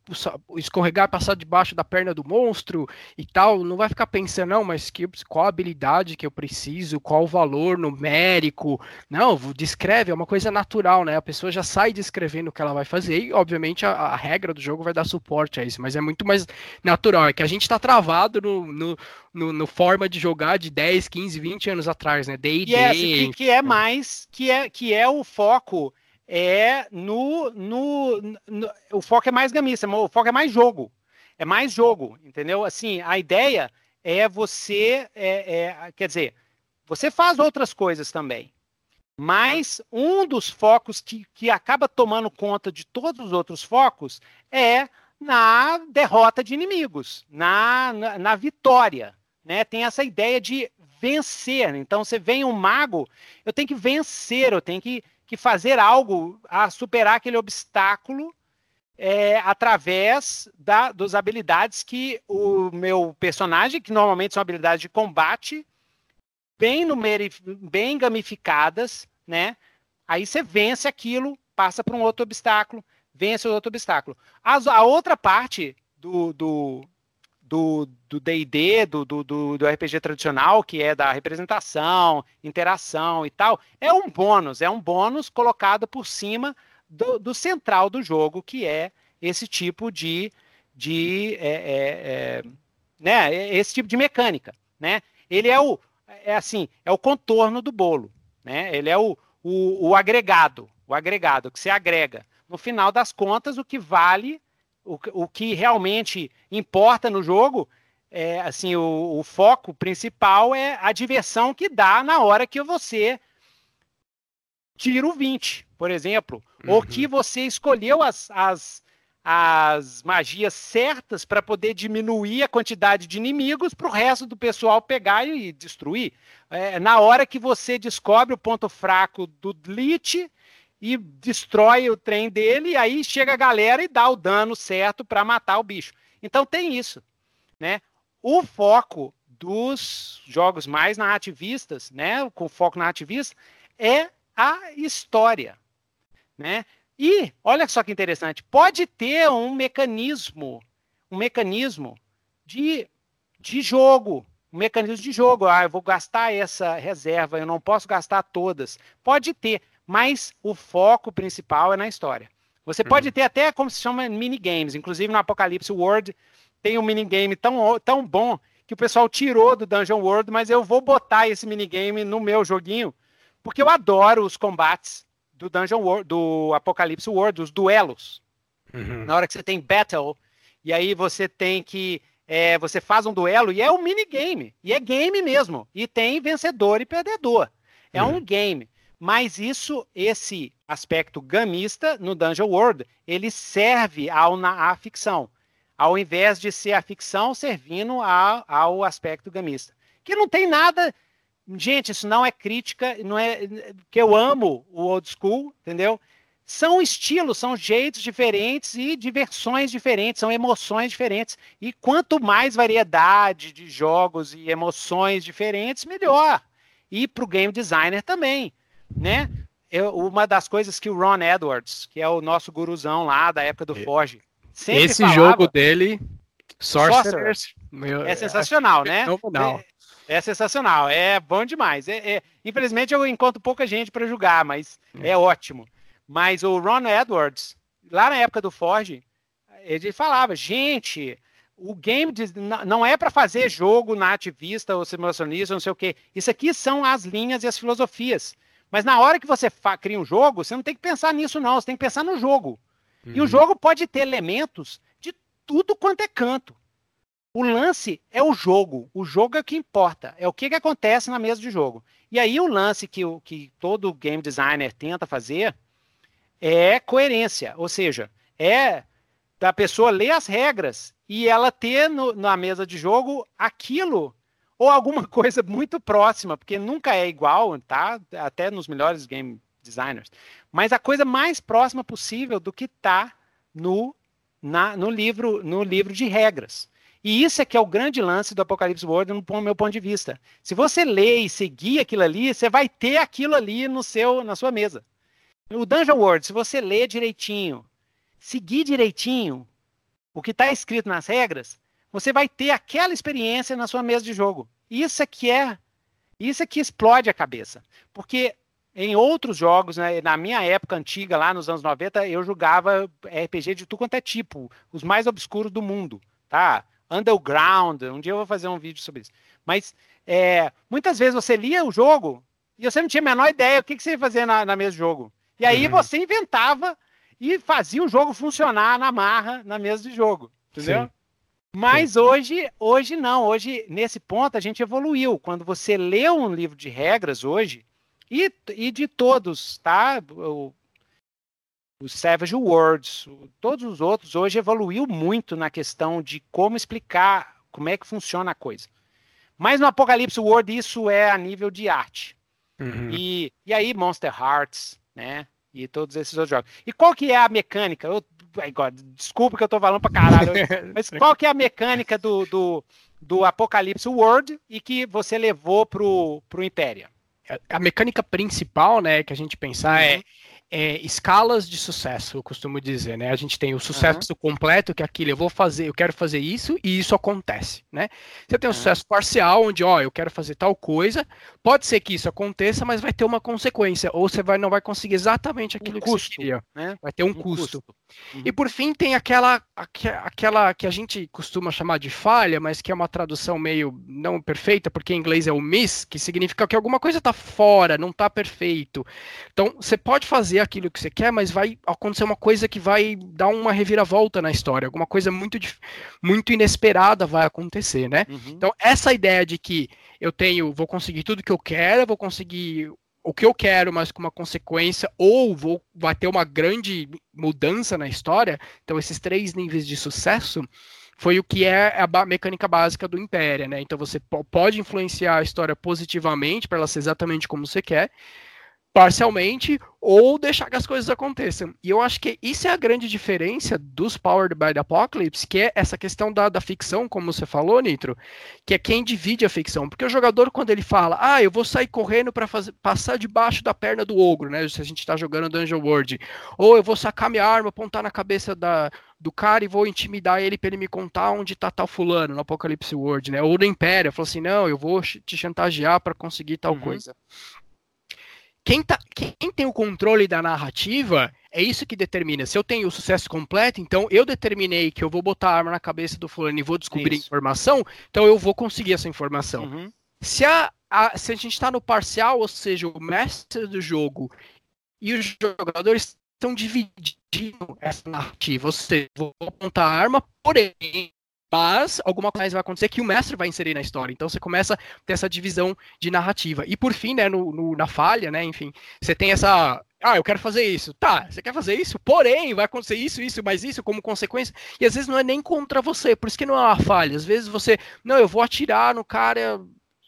B: escorregar, passar debaixo da perna do monstro e tal. Não vai ficar pensando, não, mas que, qual a habilidade que eu preciso, qual o valor numérico. Não, descreve, é uma coisa natural, né? A pessoa já sai descrevendo o que ela vai fazer e, obviamente, a, a regra do jogo vai dar suporte a isso, mas é muito mais natural. É que a gente tá travado no, no, no, no forma de jogar de 10, 15, 20 anos atrás, né?
A: D&D. Yes, que, que é mais, que é, que é o foco foco é no, no, no, o foco é mais gamista, o foco é mais jogo, é mais jogo, entendeu? Assim, a ideia é você, é, é, quer dizer, você faz outras coisas também, mas um dos focos que, que acaba tomando conta de todos os outros focos é na derrota de inimigos, na, na, na vitória, né? Tem essa ideia de vencer. Então, você vem um mago, eu tenho que vencer, eu tenho que que fazer algo a superar aquele obstáculo é, através da, das habilidades que o meu personagem, que normalmente são habilidades de combate, bem, numeri, bem gamificadas, né? Aí você vence aquilo, passa para um outro obstáculo, vence o outro obstáculo. A, a outra parte do, do, do D&D, do, do, do, do, RPG tradicional, que é da representação, interação e tal, é um bônus, é um bônus colocado por cima do, do central do jogo, que é esse tipo de, de é, é, é, né, esse tipo de mecânica, né? Ele é o, é assim, é o contorno do bolo, né? Ele é o, o, o agregado, o agregado que se agrega. No final das contas, o que vale o, o que realmente importa no jogo é assim o, o, foco principal é a diversão que dá na hora que você tira o 20, por exemplo, uhum. ou que você escolheu as, as, as magias certas para poder diminuir a quantidade de inimigos para o resto do pessoal pegar e destruir. É, na hora que você descobre o ponto fraco do Lich e destrói o trem dele, aí chega a galera e dá o dano certo para matar o bicho. Então tem isso, né? O foco dos jogos mais narrativistas, né, com foco narrativista, é a história, né? E olha só que interessante, pode ter um mecanismo, um mecanismo de, de jogo, um mecanismo de jogo. Ah, eu vou gastar essa reserva, eu não posso gastar todas. Pode ter, mas o foco principal é na história. Você pode uhum. ter até como se chama minigames, inclusive no Apocalipse World tem um minigame tão, tão bom que o pessoal tirou do Dungeon World, mas eu vou botar esse minigame no meu joguinho, porque eu adoro os combates do Dungeon World, do Apocalipse World, os duelos. Uhum. Na hora que você tem battle, e aí você tem que. É, você faz um duelo e é um minigame. E é game mesmo. E tem vencedor e perdedor. É uhum. um game. Mas isso, esse aspecto gamista no Dungeon World, ele serve ao, na, à ficção. Ao invés de ser a ficção servindo a, ao aspecto gamista. Que não tem nada Gente, isso não é crítica, não é que eu amo o old school, entendeu? São estilos, são jeitos diferentes e diversões diferentes, são emoções diferentes. E quanto mais variedade de jogos e emoções diferentes, melhor. E para o game designer também, né? Eu, uma das coisas que o Ron Edwards, que é o nosso guruzão lá da época do Forge,
B: sempre Esse falava, jogo dele,
A: Sorcerers, é sensacional, né?
B: Fenomenal.
A: É sensacional, é bom demais. É, é... Infelizmente eu encontro pouca gente para jogar, mas é. é ótimo. Mas o Ron Edwards, lá na época do Forge, ele falava, gente, o game de, não é para fazer jogo nativista ou simulacionista, não sei o quê. Isso aqui são as linhas e as filosofias. Mas na hora que você cria um jogo, você não tem que pensar nisso, não. Você tem que pensar no jogo. Uhum. E o uhum. jogo pode ter elementos de tudo quanto é canto. O lance é o jogo. O jogo é o que importa. É o que, que acontece na mesa de jogo. E aí o lance que, o, que todo game designer tenta fazer é coerência. Ou seja, é da pessoa ler as regras e ela ter no, na mesa de jogo aquilo ou alguma coisa muito próxima, porque nunca é igual, tá? Até nos melhores game designers. Mas a coisa mais próxima possível do que está no, no livro no livro de regras. E isso é que é o grande lance do Apocalipse World, no meu ponto de vista. Se você lê e seguir aquilo ali, você vai ter aquilo ali no seu, na sua mesa. O Dungeon World, se você ler direitinho, seguir direitinho o que está escrito nas regras, você vai ter aquela experiência na sua mesa de jogo. Isso é que é, isso é que explode a cabeça. Porque em outros jogos, né, na minha época antiga, lá nos anos 90, eu jogava RPG de tudo quanto é tipo, os mais obscuros do mundo, tá? underground. Um dia eu vou fazer um vídeo sobre isso. Mas é, muitas vezes você lia o jogo e você não tinha a menor ideia o que, que você ia fazer na, na mesa de jogo. E aí uhum. você inventava e fazia o jogo funcionar na marra na mesa de jogo. Entendeu? Sim. Mas Sim. hoje, hoje não. Hoje, nesse ponto, a gente evoluiu. Quando você lê um livro de regras hoje, e, e de todos, tá? O, o Savage Worlds, todos os outros hoje evoluiu muito na questão de como explicar como é que funciona a coisa. Mas no Apocalipse World isso é a nível de arte. Uhum. E, e aí Monster Hearts, né? E todos esses outros jogos. E qual que é a mecânica? Eu, desculpa que eu tô falando pra caralho, mas qual que é a mecânica do, do, do Apocalipse World e que você levou pro, pro Império?
B: A mecânica principal, né, que a gente pensar é uhum. é é, escalas de sucesso, eu costumo dizer, né? A gente tem o sucesso uhum. completo, que é aquilo, eu vou fazer, eu quero fazer isso e isso acontece, né? Você tem o uhum. sucesso parcial, onde, ó, eu quero fazer tal coisa, pode ser que isso aconteça, mas vai ter uma consequência, ou você vai, não vai conseguir exatamente aquilo um que custo, você queria. Né? Vai ter um, um custo. custo. Uhum. E por fim tem aquela, aquela que a gente costuma chamar de falha, mas que é uma tradução meio não perfeita, porque em inglês é o miss, que significa que alguma coisa está fora, não está perfeito. Então, você pode fazer aquilo que você quer, mas vai acontecer uma coisa que vai dar uma reviravolta na história, alguma coisa muito, muito inesperada vai acontecer, né? Uhum. Então, essa ideia de que eu tenho, vou conseguir tudo que eu quero, vou conseguir o que eu quero, mas com uma consequência, ou vou, vai ter uma grande mudança na história. Então, esses três níveis de sucesso foi o que é a mecânica básica do Império, né? Então, você pode influenciar a história positivamente para ela ser exatamente como você quer, parcialmente ou deixar que as coisas aconteçam. E eu acho que isso é a grande diferença dos Powered by the Apocalypse, que é essa questão da, da ficção, como você falou, Nitro, que é quem divide a ficção. Porque o jogador, quando ele fala, ah, eu vou sair correndo para passar debaixo da perna do ogro, né? Se a gente está jogando Dungeon World, ou eu vou sacar minha arma, apontar na cabeça da, do cara e vou intimidar ele para ele me contar onde tá tal fulano no Apocalipse World, né? Ou no Império, falou assim, não, eu vou te chantagear para conseguir tal uhum. coisa quem, tá, quem tem o controle da narrativa é isso que determina. Se eu tenho o sucesso completo, então eu determinei que eu vou botar a arma na cabeça do fulano e vou descobrir isso. informação, então eu vou conseguir essa informação. Uhum. Se, a, a, se a gente está no parcial, ou seja, o mestre do jogo e os jogadores estão dividindo essa narrativa, ou seja, vou apontar a arma, porém mas alguma coisa vai acontecer que o mestre vai inserir na história. Então você começa a ter essa divisão de narrativa. E por fim, né, no, no, na falha, né, enfim, você tem essa. Ah, eu quero fazer isso. Tá, você quer fazer isso, porém, vai acontecer isso, isso, mais isso como consequência. E às vezes não é nem contra você, por isso que não é uma falha. Às vezes você, não, eu vou atirar no cara,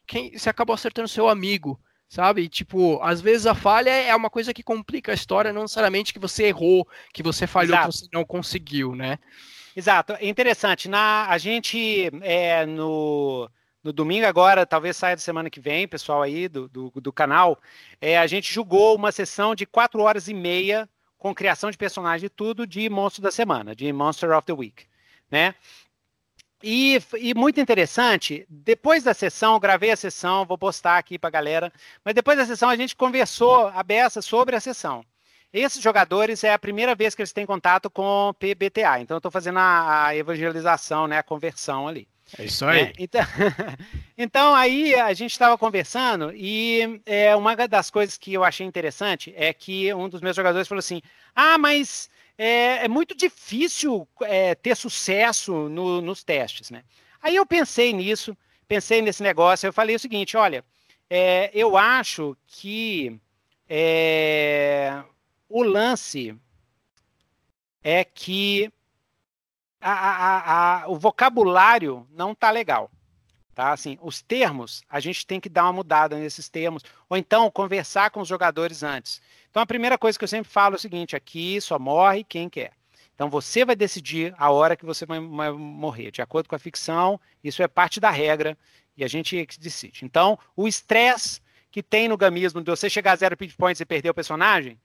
B: quem você acabou acertando seu amigo sabe? Tipo, às vezes a falha é uma coisa que complica a história, não necessariamente que você errou, que você falhou, Exato. que você não conseguiu, né?
A: Exato, é interessante. Na, a gente, é, no, no domingo agora, talvez saia da semana que vem, pessoal aí do, do, do canal, é, a gente julgou uma sessão de quatro horas e meia com criação de personagem e tudo de Monstro da Semana, de Monster of the Week, né? E, e, muito interessante, depois da sessão, gravei a sessão, vou postar aqui para a galera, mas depois da sessão a gente conversou a beça sobre a sessão. Esses jogadores é a primeira vez que eles têm contato com PBTA, então eu estou fazendo a, a, evangelização, né, a conversão ali.
B: É isso aí.
A: É, então, então, aí a gente estava conversando e é, uma das coisas que eu achei interessante é que um dos meus jogadores falou assim: Ah, mas é, é muito difícil é, ter sucesso no, nos testes, né? Aí eu pensei nisso, pensei nesse negócio, eu falei o seguinte: olha, é, eu acho que é, o lance é que a, a, a, o vocabulário não tá legal. Tá? Assim, os termos, a gente tem que dar uma mudada nesses termos, ou então conversar com os jogadores antes. Então, a primeira coisa que eu sempre falo é o seguinte: aqui só morre quem quer. Então, você vai decidir a hora que você vai, morrer. De acordo com a ficção, isso é parte da regra e a gente é decide. Então, o estresse que tem no gamismo de você chegar a zero pitch points e perder o personagem,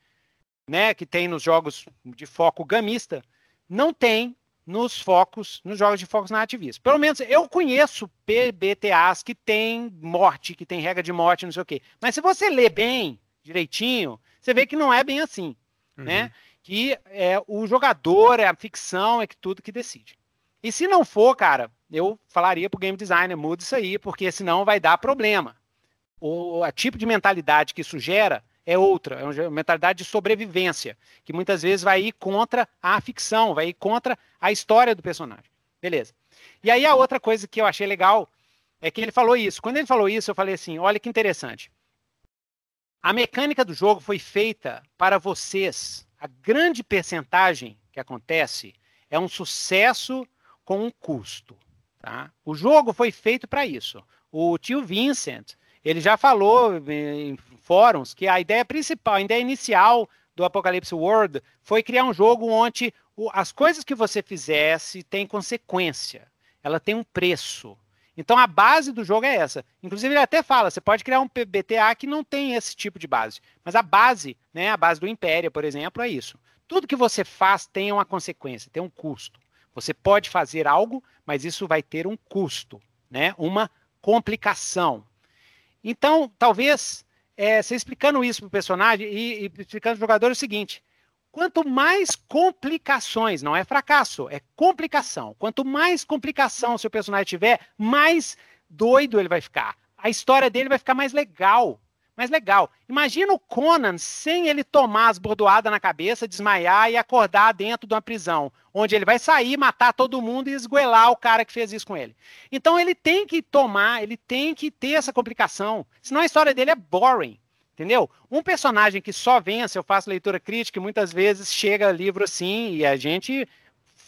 A: né, que tem nos jogos de foco gamista, não tem nos focos, nos jogos de focos narrativistas. Pelo menos eu conheço PBTAs que tem morte, que tem regra de morte, não sei o quê. Mas se você lê bem, direitinho, você vê que não é bem assim, uhum. né? Que é o jogador, é a ficção, é que tudo que decide. E se não for, cara, eu falaria pro game designer, muda isso aí, porque senão vai dar problema. O, o tipo de mentalidade que isso gera é outra, é uma mentalidade de sobrevivência, que muitas vezes vai ir contra a ficção, vai ir contra a história do personagem. Beleza. E aí a outra coisa que eu achei legal é que ele falou isso. Quando ele falou isso, eu falei assim: olha que interessante. A mecânica do jogo foi feita para vocês. A grande percentagem que acontece é um sucesso com um custo. Tá? O jogo foi feito para isso. O tio Vincent, ele já falou em fóruns que a ideia principal, a ideia inicial do Apocalipse World foi criar um jogo onde as coisas que você fizesse têm consequência, ela tem um preço. Então a base do jogo é essa. Inclusive ele até fala, você pode criar um PBTA que não tem esse tipo de base, mas a base, né, a base do Império, por exemplo, é isso. Tudo que você faz tem uma consequência, tem um custo. Você pode fazer algo, mas isso vai ter um custo, né? Uma complicação. Então, talvez é, você explicando isso para o personagem e, e explicando para o jogador é o seguinte: quanto mais complicações, não é fracasso, é complicação. Quanto mais complicação seu personagem tiver, mais doido ele vai ficar. A história dele vai ficar mais legal mais legal. Imagina o Conan sem ele tomar as bordoadas na cabeça, desmaiar e acordar dentro de uma prisão, onde ele vai sair, matar todo mundo e esguelar o cara que fez isso com ele. Então ele tem que tomar, ele tem que ter essa complicação, senão a história dele é boring. Entendeu? Um personagem que só vence, eu faço leitura crítica e muitas vezes chega livro assim e a gente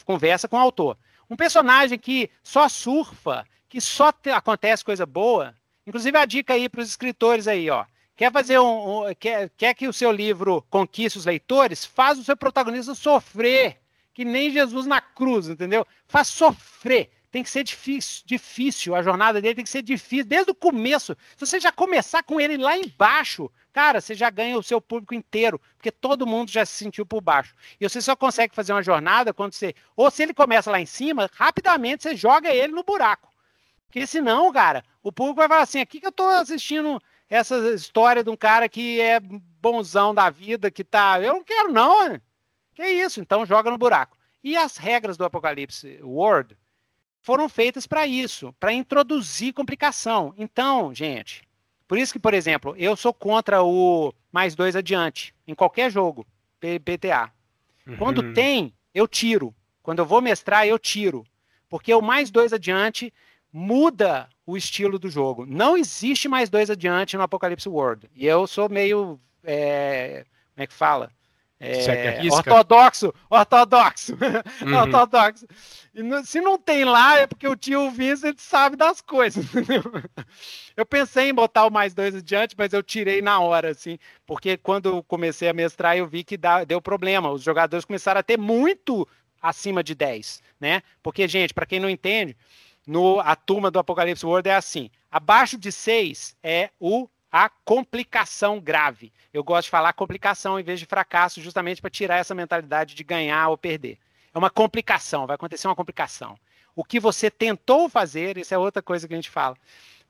A: conversa com o autor. Um personagem que só surfa, que só te, acontece coisa boa. Inclusive a dica aí para os escritores aí, ó. Quer fazer um, um, quer, quer que o seu livro conquiste os leitores? Faz o seu protagonista sofrer, que nem Jesus na cruz, entendeu? Faz sofrer tem que ser difícil, difícil, a jornada dele tem que ser difícil, desde o começo. Se você já começar com ele lá embaixo, cara, você já ganha o seu público inteiro, porque todo mundo já se sentiu por baixo. E você só consegue fazer uma jornada quando você. Ou se ele começa lá em cima, rapidamente você joga ele no buraco. Porque senão, cara, o público vai falar assim: aqui que eu tô assistindo essa história de um cara que é bonzão da vida, que tá. Eu não quero, não? Que isso? Então joga no buraco. E as regras do Apocalipse World foram feitas para isso, para introduzir complicação. Então, gente, por isso que, por exemplo, eu sou contra o mais dois adiante, em qualquer jogo, PTA. Uhum. Quando tem, eu tiro. Quando eu vou mestrar, eu tiro. Porque o mais dois adiante muda o estilo do jogo. Não existe mais dois adiante no Apocalipse World. E eu sou meio. É, como é que fala? É, ortodoxo, ortodoxo, uhum. ortodoxo. E se não tem lá, é porque o tio Vincent sabe das coisas, entendeu? Eu pensei em botar o mais dois adiante, mas eu tirei na hora, assim, porque quando comecei a mestrar, eu vi que dá, deu problema. Os jogadores começaram a ter muito acima de 10, né? Porque, gente, para quem não entende, no, a turma do Apocalipse World é assim: abaixo de 6 é o a complicação grave. Eu gosto de falar complicação em vez de fracasso, justamente para tirar essa mentalidade de ganhar ou perder. É uma complicação, vai acontecer uma complicação. O que você tentou fazer, isso é outra coisa que a gente fala.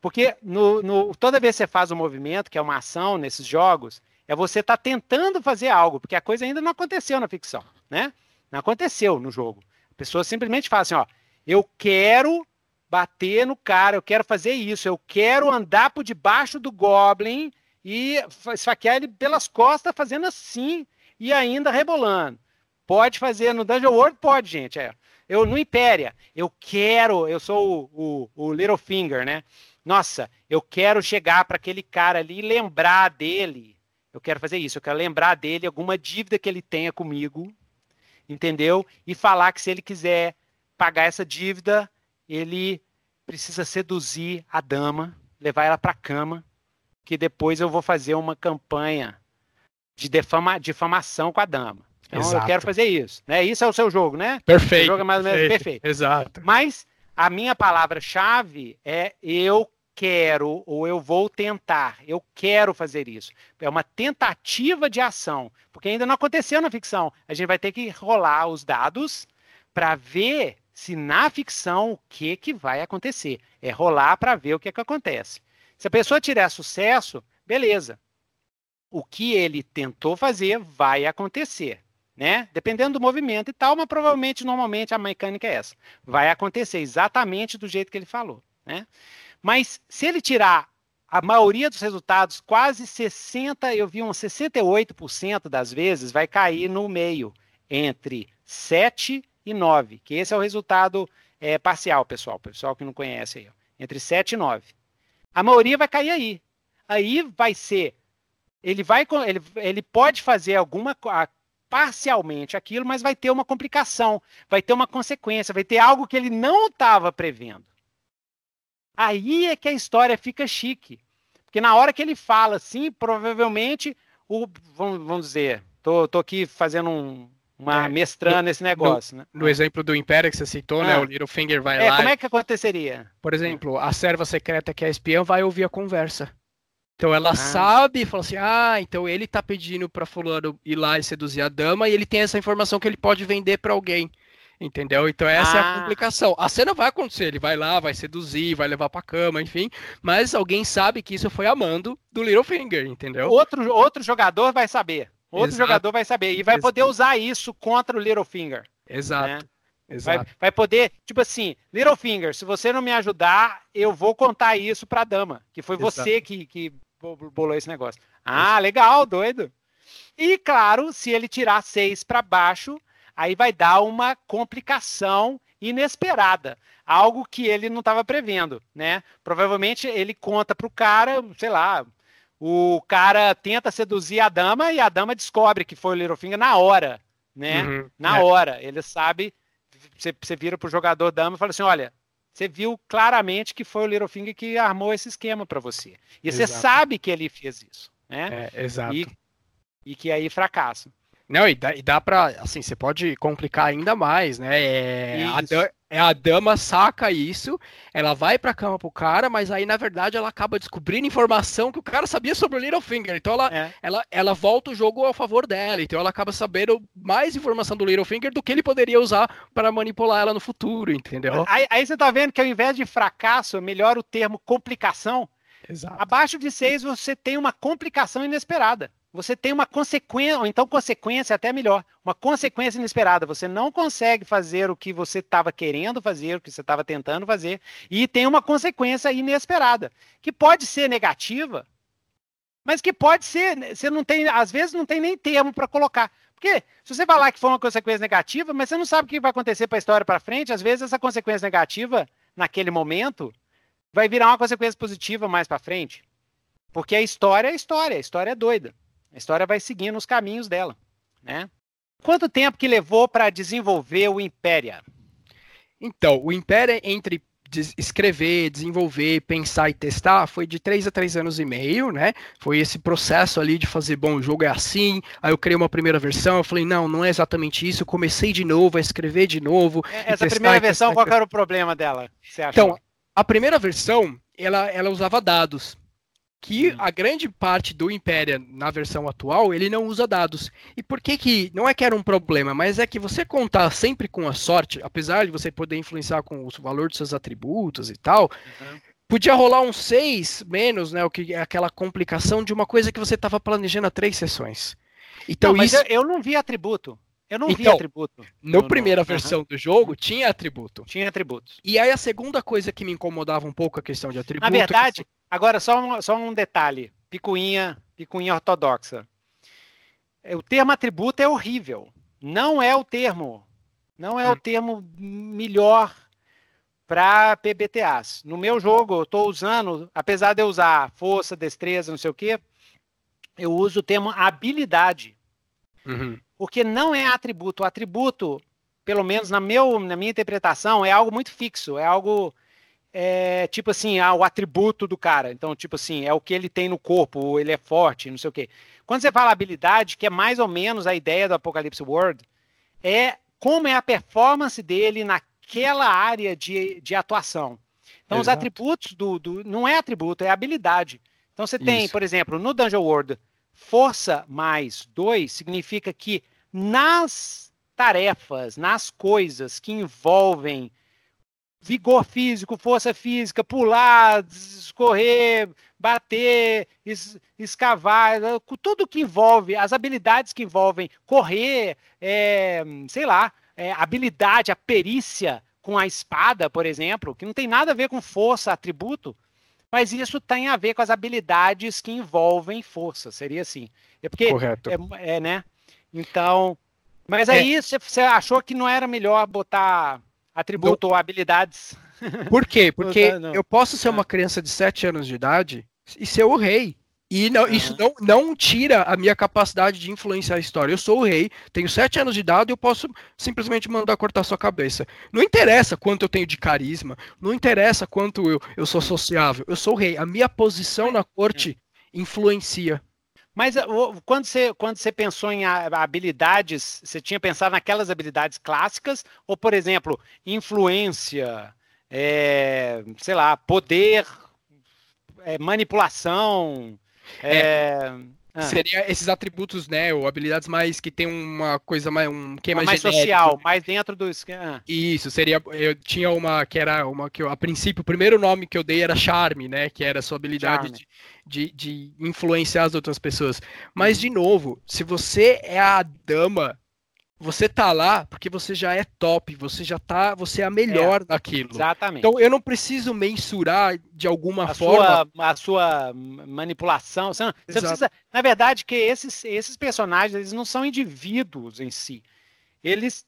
A: Porque no, no, toda vez que você faz um movimento, que é uma ação nesses jogos, é você estar tá tentando fazer algo, porque a coisa ainda não aconteceu na ficção, né? Não aconteceu no jogo. A pessoa simplesmente fala assim, ó, eu quero bater no cara, eu quero fazer isso, eu quero andar por debaixo do Goblin e esfaquear ele pelas costas, fazendo assim e ainda rebolando. Pode fazer no Dungeon World? Pode, gente. É. Eu no Impéria, eu quero, eu sou o, o, o Littlefinger, né? Nossa, eu quero chegar para aquele cara ali e lembrar dele. Eu quero fazer isso, eu quero lembrar dele alguma dívida que ele tenha comigo, entendeu? E falar que se ele quiser pagar essa dívida, ele precisa seduzir a dama, levar ela para a cama, que depois eu vou fazer uma campanha de defama, difamação com a dama. Então Exato. eu quero fazer isso. Né? Isso é o seu jogo, né?
B: Perfeito. O
A: jogo é mais ou menos perfeito. perfeito.
B: Exato.
A: Mas a minha palavra-chave é eu quero ou eu vou tentar. Eu quero fazer isso. É uma tentativa de ação, porque ainda não aconteceu na ficção. A gente vai ter que rolar os dados para ver se na ficção o que, que vai acontecer. É rolar para ver o que, que acontece. Se a pessoa tiver sucesso, beleza. O que ele tentou fazer vai acontecer. Né? Dependendo do movimento e tal, mas provavelmente, normalmente, a mecânica é essa. Vai acontecer exatamente do jeito que ele falou. Né? Mas se ele tirar a maioria dos resultados, quase 60%, eu vi uns 68% das vezes, vai cair no meio, entre 7 e 9, que esse é o resultado é, parcial, pessoal, pessoal que não conhece aí, entre 7 e 9. A maioria vai cair aí. Aí vai ser, ele vai, ele, ele pode fazer alguma parcialmente aquilo, mas vai ter uma complicação, vai ter uma consequência, vai ter algo que ele não estava prevendo. Aí é que a história fica chique. Porque na hora que ele fala assim, provavelmente, o, vamos, vamos dizer, tô, tô aqui fazendo um, uma é, mestrando esse negócio,
B: no,
A: né?
B: No exemplo do Império que você citou, né, ah. né? O Littlefinger vai é, lá.
A: Como é que aconteceria?
B: Por exemplo, a serva secreta que é espiã vai ouvir a conversa. Então ela ah. sabe, fala assim: "Ah, então ele tá pedindo para fulano ir lá e seduzir a dama e ele tem essa informação que ele pode vender para alguém". Entendeu? Então essa ah. é a ah. complicação. A cena vai acontecer, ele vai lá, vai seduzir, vai levar pra cama, enfim. Mas alguém sabe que isso foi a mando do Littlefinger, entendeu?
A: Outro, outro jogador vai saber. Outro Exato. jogador vai saber. E vai Exato. poder usar isso contra o Littlefinger.
B: Exato. Né? Exato.
A: Vai, vai, poder, tipo assim, Littlefinger, se você não me ajudar, eu vou contar isso pra dama. Que foi Exato. você que, que bolou esse negócio. Ah, legal, doido. E claro, se ele tirar seis para baixo, aí vai dar uma complicação inesperada, algo que ele não estava prevendo, né? Provavelmente ele conta pro cara, sei lá, o cara tenta seduzir a dama e a dama descobre que foi o Littlefinger na hora, né? Uhum, na é. hora. Ele sabe, você, você vira pro jogador dama e fala assim, olha, você viu claramente que foi o Littlefinger que armou esse esquema para você. E exato. você sabe que ele fez isso, né?
B: É, exato.
A: E, e que aí fracassa.
B: Não, e dá, e dá pra, assim, você pode complicar ainda mais, né? É, a, a, dama saca isso, ela vai pra cama pro cara, mas aí, na verdade, ela acaba descobrindo informação que o cara sabia sobre o Littlefinger. Então ela, é. ela, ela volta o jogo a favor dela. Então ela acaba sabendo mais informação do Littlefinger do que ele poderia usar para manipular ela no futuro, entendeu?
A: Aí, aí você tá vendo que ao invés de fracasso, melhora o termo complicação. Exato. Abaixo de seis, você tem uma complicação inesperada você tem uma consequência, ou então consequência até melhor, uma consequência inesperada. Você não consegue fazer o que você estava querendo fazer, o que você estava tentando fazer, e tem uma consequência inesperada, que pode ser negativa, mas que pode ser, você não tem, às vezes não tem nem termo para colocar. Porque se você falar que foi uma consequência negativa, mas você não sabe o que vai acontecer para a história para frente, às vezes essa consequência negativa, naquele momento, vai virar uma consequência positiva mais para frente. Porque a história é história, a história é doida. A história vai seguindo os caminhos dela, né? Quanto tempo que levou para desenvolver o Impéria?
B: Então, o Impéria entre escrever, desenvolver, pensar e testar foi de três a três anos e meio, né? Foi esse processo ali de fazer, bom, o jogo é assim, aí eu criei uma primeira versão, eu falei, não, não é exatamente isso, eu comecei de novo, a escrever de novo.
A: É, essa primeira versão, qual era o problema dela?
B: Então, a primeira versão, ela, ela usava dados que a grande parte do Império na versão atual ele não usa dados. E por que que não é que era um problema, mas é que você contar sempre com a sorte, apesar de você poder influenciar com o valor dos seus atributos e tal, uhum. podia rolar um 6 menos, né, o que é aquela complicação de uma coisa que você estava planejando há três sessões.
A: Então não, mas isso... eu, eu não vi atributo. Eu não então, vi atributo.
B: Na primeira no... versão uhum. do jogo, tinha atributo.
A: Tinha atributos.
B: E aí a segunda coisa que me incomodava um pouco a questão de atributo.
A: Na verdade, que... agora só um, só um detalhe. Picuinha, picuinha ortodoxa. É, o termo atributo é horrível. Não é o termo. Não é hum. o termo melhor para PBTAs. No meu jogo, eu estou usando, apesar de eu usar força, destreza, não sei o quê, eu uso o termo habilidade. Uhum. Porque não é atributo. O atributo, pelo menos na, meu, na minha interpretação, é algo muito fixo. É algo é, tipo assim, ah, o atributo do cara. Então, tipo assim, é o que ele tem no corpo, ele é forte, não sei o quê. Quando você fala habilidade, que é mais ou menos a ideia do Apocalypse World, é como é a performance dele naquela área de, de atuação. Então, Exato. os atributos do, do. Não é atributo, é habilidade. Então, você tem, Isso. por exemplo, no Dungeon World, força mais dois significa que nas tarefas, nas coisas que envolvem vigor físico, força física, pular, escorrer, bater, es, escavar, tudo que envolve, as habilidades que envolvem correr, é, sei lá, é, habilidade, a perícia com a espada, por exemplo, que não tem nada a ver com força, atributo, mas isso tem a ver com as habilidades que envolvem força, seria assim. É porque
B: Correto.
A: É, é né? Então, mas é. aí você achou que não era melhor botar atributo ou habilidades?
B: Por quê? Porque eu posso ser uma criança de 7 anos de idade e ser o rei. E não, uhum. isso não, não tira a minha capacidade de influenciar a história. Eu sou o rei, tenho 7 anos de idade e eu posso simplesmente mandar cortar sua cabeça. Não interessa quanto eu tenho de carisma, não interessa quanto eu, eu sou sociável. Eu sou o rei. A minha posição na corte influencia.
A: Mas quando você, quando você pensou em habilidades, você tinha pensado naquelas habilidades clássicas? Ou, por exemplo, influência, é, sei lá, poder, é, manipulação?
B: É, ah. Seria esses atributos, né, ou habilidades mais que tem uma coisa mais um que é mais,
A: mais social, mais dentro do esquema.
B: Ah. Isso, seria eu tinha uma que era uma que eu, a princípio o primeiro nome que eu dei era charme, né, que era a sua habilidade de, de, de, influenciar as outras pessoas. Mas de novo, se você é a dama você tá lá porque você já é top, você já tá, você é a melhor é, naquilo.
A: Exatamente.
B: Então eu não preciso mensurar de alguma a forma
A: sua, a sua manipulação. Você, não, você precisa, na verdade, que esses, esses personagens eles não são indivíduos em si. Eles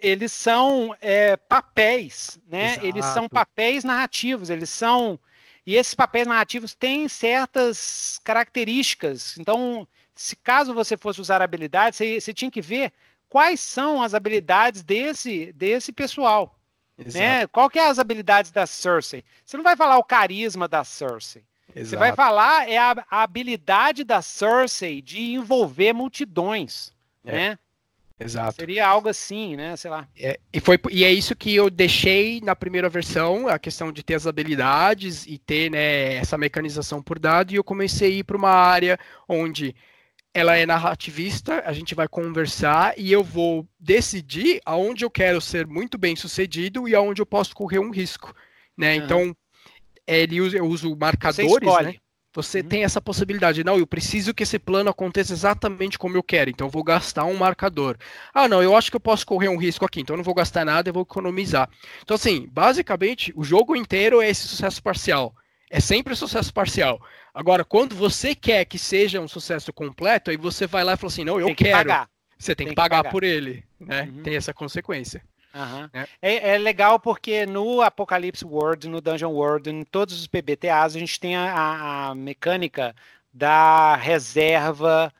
A: eles são é, papéis, né? Exato. Eles são papéis narrativos. Eles são E esses papéis narrativos têm certas características. Então, se caso você fosse usar habilidades, você, você tinha que ver quais são as habilidades desse, desse pessoal. Né? Qual que é as habilidades da Cersei? Você não vai falar o carisma da Cersei. Exato. Você vai falar é a, a, habilidade da Cersei de envolver multidões, é. né?
B: Exato.
A: Seria algo assim, né? Sei lá.
B: É, e, foi, e é isso que eu deixei na primeira versão, a questão de ter as habilidades e ter né, essa mecanização por dado, e eu comecei a ir para uma área onde ela é narrativista, a gente vai conversar e eu vou decidir aonde eu quero ser muito bem sucedido e aonde eu posso correr um risco. Né? Uhum. Então, ele usa, eu uso marcadores, né? Você uhum. tem essa possibilidade. Não, eu preciso que esse plano aconteça exatamente como eu quero, então eu vou gastar um marcador. Ah, não, eu acho que eu posso correr um risco aqui, então eu não vou gastar nada, eu vou economizar. Então, assim, basicamente, o jogo inteiro é esse sucesso parcial. É sempre sucesso parcial. Agora, quando você quer que seja um sucesso completo, aí você vai lá e fala assim: não, eu tem que quero. Pagar. Você tem, tem que, pagar que, pagar por ele. Né? Uhum. Tem essa consequência.
A: Uhum. É. É, é. legal porque no Apocalypse World, no Dungeon World, em todos os PBTAs, a gente tem a, a mecânica da reserva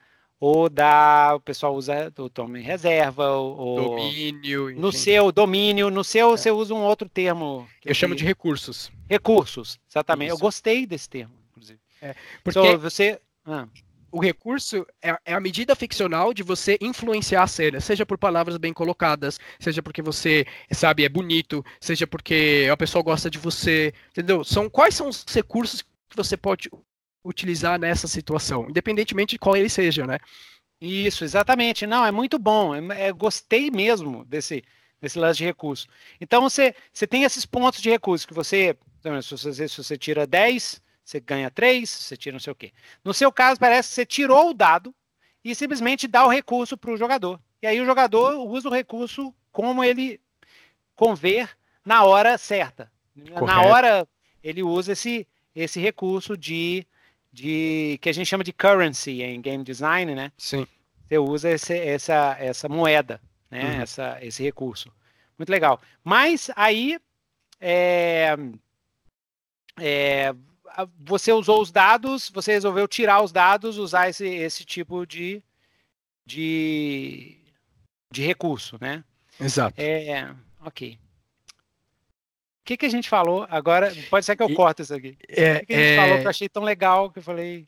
A: ou da o pessoal usa o tome reserva ou domínio no enfim. seu domínio no seu é. você usa um outro termo
B: eu chamo de recursos
A: recursos exatamente Isso. eu gostei desse termo inclusive
B: é, porque so, você ah o recurso é, é, a medida ficcional de você influenciar a cena, seja por palavras bem colocadas, seja porque você, sabe, é bonito, seja porque a pessoa gosta de você, entendeu? São quais são os recursos que você pode utilizar nessa situação, independentemente de qual ele seja, né?
A: Isso, exatamente. Não, é muito bom. É, é, gostei mesmo desse, desse lance de recurso. Então você, você tem esses pontos de recurso que você, se você, se você tira 10, você ganha três, você tira não sei o quê. No seu caso, parece que você tirou o dado e simplesmente dá o recurso para o jogador. E aí o jogador usa o recurso como ele conver na hora certa. Correto. Na hora ele usa esse, esse recurso de, de que a gente chama de currency em game design, né?
B: Sim.
A: Você usa esse, essa, essa moeda, né? Uhum. Essa, esse recurso. Muito legal. Mas aí é, é, você usou os dados, você resolveu tirar os dados, usar esse, esse tipo de, de, de recurso, né?
B: Exato.
A: É, ok. O que, que a gente falou agora? Pode ser que eu e, corte isso aqui.
B: É,
A: o que, que a gente é... falou que eu achei tão legal que eu falei.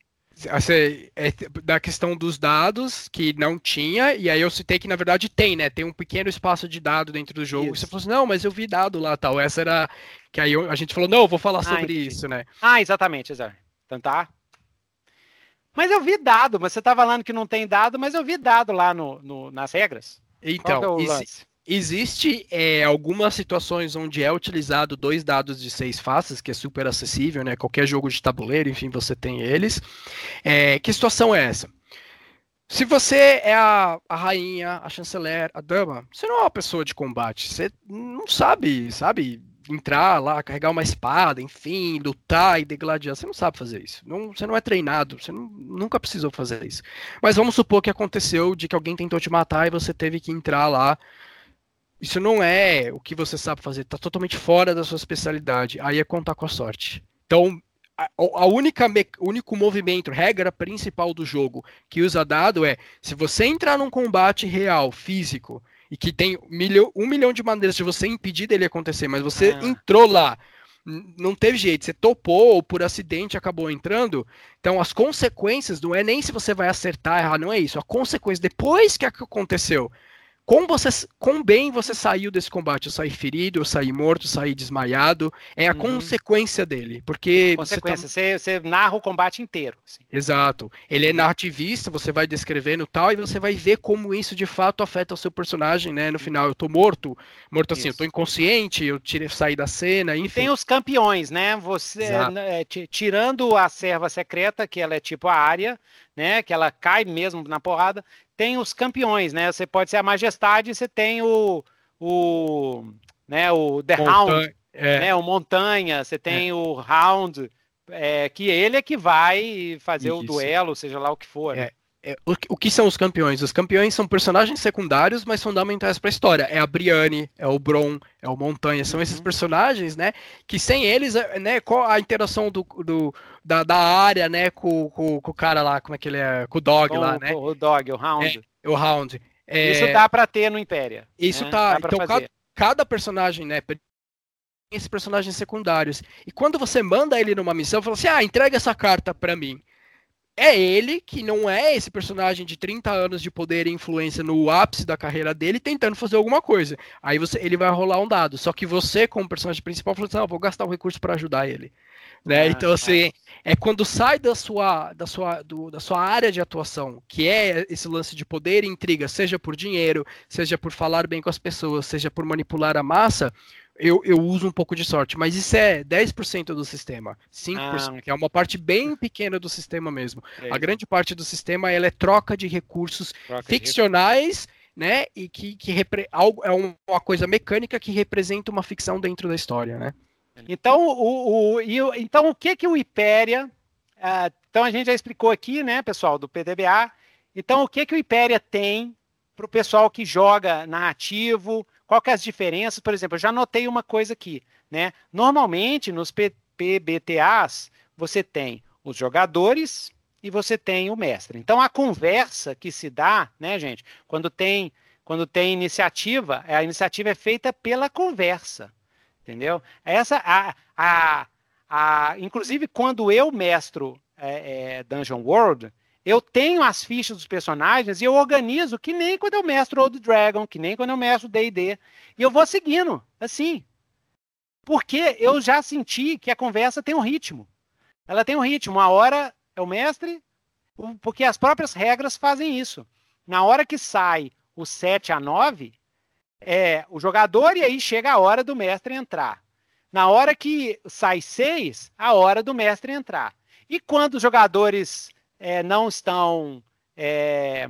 B: Assim, é da questão dos dados, que não tinha, e aí eu citei que na verdade tem, né? Tem um pequeno espaço de dado dentro do jogo. Isso. Você falou assim, não, mas eu vi dado lá tal. Essa era. Que aí a gente falou, não, eu vou falar ah, sobre isso, né?
A: Ah, exatamente, exato. Então tá. Mas eu vi dado, mas você tá falando que não tem dado, mas eu vi dado lá no, no nas regras.
B: Então, é Existe é, algumas situações onde é utilizado dois dados de seis faces, que é super acessível, né? Qualquer jogo de tabuleiro, enfim, você tem eles. É, que situação é essa? Se você é a, a, rainha, a chanceler, a dama, você não é uma pessoa de combate. Você não sabe, sabe, entrar lá, carregar uma espada, enfim, lutar e degladiar. Você não sabe fazer isso. Não, você não é treinado, você não, nunca precisou fazer isso. Mas vamos supor que aconteceu de que alguém tentou te matar e você teve que entrar lá isso não é o que você sabe fazer, está totalmente fora da sua especialidade. Aí é contar com a sorte. Então, a, a única o único movimento, regra principal do jogo que usa dado é se você entrar num combate real, físico, e que tem milho, um milhão de maneiras de você impedir dele acontecer, mas você ah. entrou lá, não teve jeito, você topou ou por acidente acabou entrando, então as consequências não é nem se você vai acertar, errar, não é isso. A consequência depois que aconteceu, com você, com bem você saiu desse combate, eu saí ferido, eu saí morto, eu saí desmaiado, é a uhum. consequência dele, porque
A: consequência, você, tá... você, você, narra o combate inteiro.
B: Assim. Exato. Ele é narrativista, você vai descrevendo tal e você vai ver como isso de fato afeta o seu personagem, né? No final, eu tô morto, morto assim, isso. eu tô inconsciente, eu tirei, saí da cena, enfim. E
A: tem os campeões, né? Você é, tirando a serva secreta, que ela é tipo a área, né? Que ela cai mesmo na porrada tem os campeões, né? Você pode ser a Majestade, você tem o, o, né, o The Montanha, Hound, é. né, o Montanha, você tem é. o Round, é, que ele é que vai fazer Isso. o duelo, seja lá o que for.
B: Né? É, o, o, que são os campeões? Os campeões são personagens secundários, mas fundamentais para a história. É a Brienne, é o Bron, é o Montanha, são esses uhum. personagens, né? Que sem eles, é, né? Qual a interação do, do da, da, área, né? Com, com, com, o cara lá, como é que ele é? Com o Dog com, lá, né?
A: O Dog, o Hound.
B: É, o Hound.
A: É, isso dá para ter no Impéria.
B: Isso né? tá. Então cada, cada, personagem, né? Esses personagens secundários. E quando você manda ele numa missão, fala assim: ah, entrega essa carta para mim é ele, que não é esse personagem de 30 anos de poder e influência no ápice da carreira dele, tentando fazer alguma coisa. Aí você, ele vai rolar um dado. Só que você, como personagem principal, falou assim: ah, vou gastar um recurso para ajudar ele. Né? Ah, então, assim, é. é quando sai da sua, da, sua, do, da sua área de atuação, que é esse lance de poder e intriga, seja por dinheiro, seja por falar bem com as pessoas, seja por manipular a massa, eu, eu uso um pouco de sorte, mas isso é 10% do sistema, 5%, ah, que é uma parte bem pequena do sistema mesmo. É a grande parte do sistema ela é troca de recursos troca ficcionais, de... né? E que, que repre... algo, é uma coisa mecânica que representa uma ficção dentro da história, né?
A: Então, o, o, e, então, o que que o Hyperia... Uh, então, a gente já explicou aqui, né, pessoal, do PDBA. Então, o que que o Hyperia tem para o pessoal que joga narrativo, qual que é as diferenças? Por exemplo, eu já notei uma coisa aqui, né? Normalmente nos PBTAs você tem os jogadores e você tem o mestre. Então a conversa que se dá, né, gente, quando tem quando tem iniciativa, a iniciativa é feita pela conversa, entendeu? Essa a, a, a inclusive quando eu mestro é, é, Dungeon World, eu tenho as fichas dos personagens e eu organizo que nem quando eu mestro Old Dragon, que nem quando eu mestro D&D. E eu vou seguindo, assim. Porque eu já senti que a conversa tem um ritmo. Ela tem um ritmo. Uma hora é o mestre, porque as próprias regras fazem isso. Na hora que sai o 7 a 9, é o jogador e aí chega a hora do mestre entrar. Na hora que sai 6, a hora do mestre entrar. E quando os jogadores é, não estão é,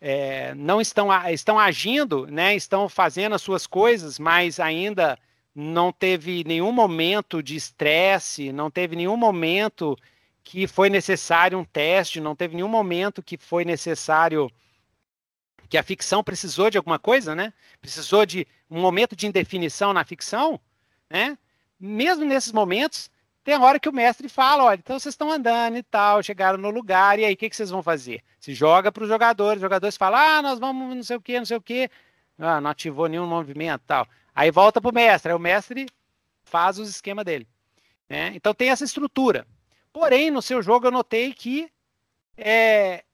A: é, não estão, estão agindo, né, estão fazendo as suas coisas, mas ainda não teve nenhum momento de estresse, não teve nenhum momento que foi necessário um teste, não teve nenhum momento que foi necessário que a ficção precisou de alguma coisa, né? Precisou de um momento de indefinição na ficção, né? Mesmo nesses momentos, tem hora que o mestre fala, olha, então vocês estão andando e tal, chegaram no lugar, e aí o que, que vocês vão fazer? Se joga para os jogadores, os jogadores falam, ah, nós vamos não sei o que, não sei o que, ah, não ativou nenhum movimento tal. Aí volta para o mestre, aí o mestre faz os esquemas dele. Né? Então tem essa estrutura. Porém, no seu jogo eu notei que é,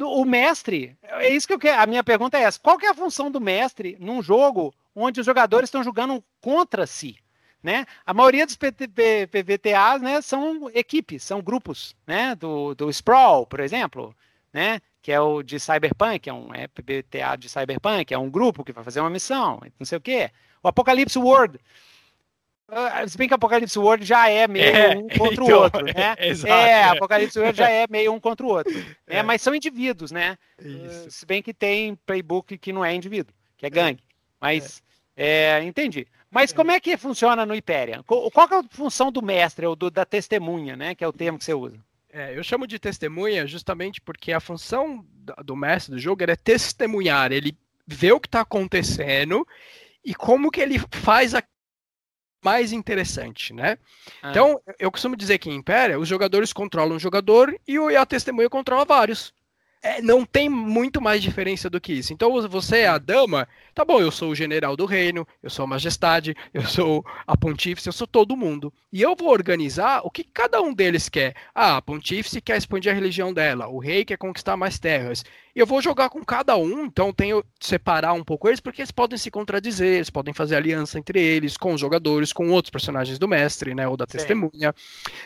A: o mestre, é isso que eu quero. A minha pergunta é essa: qual é a função do mestre num jogo onde os jogadores estão jogando contra si? Né? A maioria dos PVTAs né, são equipes, são grupos, né? Do, do Sprawl, por exemplo, né? que é o de Cyberpunk, é um é PBTA de Cyberpunk, é um grupo que vai fazer uma missão, não sei o quê. O Apocalipse World, uh, se bem que Apocalipse World já é meio é, um contra então, o outro, né? É, exato, é, Apocalipse World já é meio um contra o outro. Né? É. Mas são indivíduos, né? Uh, se bem que tem playbook que não é indivíduo, que é gangue. Mas, é, entendi. Mas como é que funciona no Hyperion? Qual é a função do mestre, ou do, da testemunha, né? Que é o termo que você usa.
B: É, eu chamo de testemunha justamente porque a função do mestre do jogo é testemunhar. Ele vê o que está acontecendo e como que ele faz a mais interessante, né? Ah. Então, eu costumo dizer que em Império, os jogadores controlam um jogador e a testemunha controla vários. É, não tem muito mais diferença do que isso. Então, você é a dama, Tá bom, eu sou o general do reino, eu sou a majestade, eu sou a pontífice, eu sou todo mundo. E eu vou organizar o que cada um deles quer. Ah, a pontífice quer expandir a religião dela, o rei quer conquistar mais terras. E eu vou jogar com cada um, então tenho que separar um pouco eles, porque eles podem se contradizer, eles podem fazer aliança entre eles, com os jogadores, com outros personagens do mestre, né, ou da Sim. testemunha.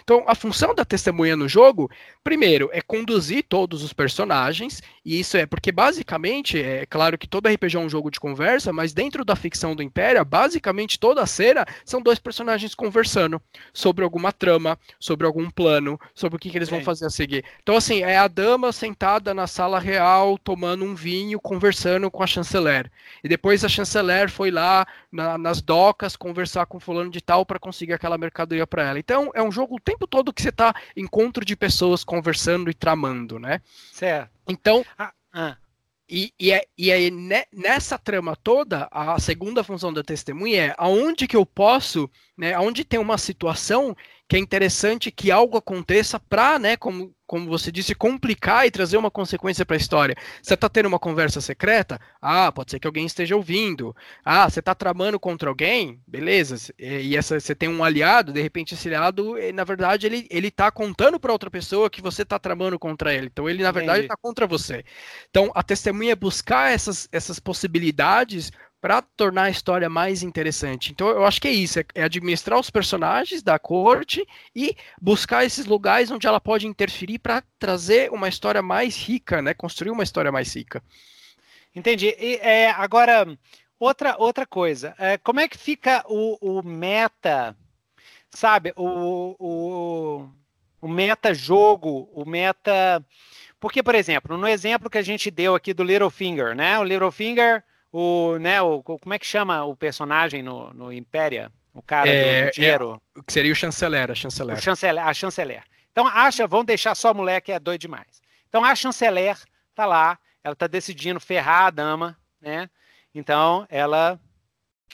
B: Então, a função da testemunha no jogo, primeiro, é conduzir todos os personagens, e isso é porque basicamente, é claro que todo RPG é um jogo de conversa, mas dentro da ficção do Império, basicamente toda a cena são dois personagens conversando sobre alguma trama, sobre algum plano, sobre o que, que eles vão fazer a seguir. Então, assim, é a dama sentada na sala real tomando um vinho, conversando com a chanceler. E depois a chanceler foi lá na, nas docas conversar com fulano de tal para conseguir aquela mercadoria para ela. Então é um jogo o tempo todo que você está encontro de pessoas conversando e tramando, né?
A: Certo.
B: Então, ah, ah. E, e, é, e aí, nessa trama toda, a segunda função da testemunha é aonde que eu posso, né, aonde tem uma situação que é interessante que algo aconteça para, né, como, como você disse, complicar e trazer uma consequência para a história. Você está tendo uma conversa secreta? Ah, pode ser que alguém esteja ouvindo. Ah, você está tramando contra alguém? Beleza. E essa, você tem um aliado, de repente esse aliado, na verdade, ele ele está contando para outra pessoa que você está tramando contra ele. Então ele na verdade está contra você. Então a testemunha é buscar essas essas possibilidades para tornar a história mais interessante. Então eu acho que é isso, é, é administrar os personagens da corte e buscar esses lugares onde ela pode interferir para trazer uma história mais rica, né? Construir uma história mais rica.
A: Entendi. E, é, agora outra outra coisa, é, como é que fica o, o meta, sabe? O, o, o meta jogo, o meta porque, por exemplo, no exemplo que a gente deu aqui do Littlefinger, né? O Littlefinger o, né, o, como é que chama o personagem no, no Impéria? O cara é, do dinheiro.
B: É, que seria o chanceler, a chanceler.
A: O chanceler, a chanceler. Então, acha, vão deixar só a mulher que é doido demais. Então, a chanceler tá lá, ela tá decidindo ferrar a dama, né? Então, ela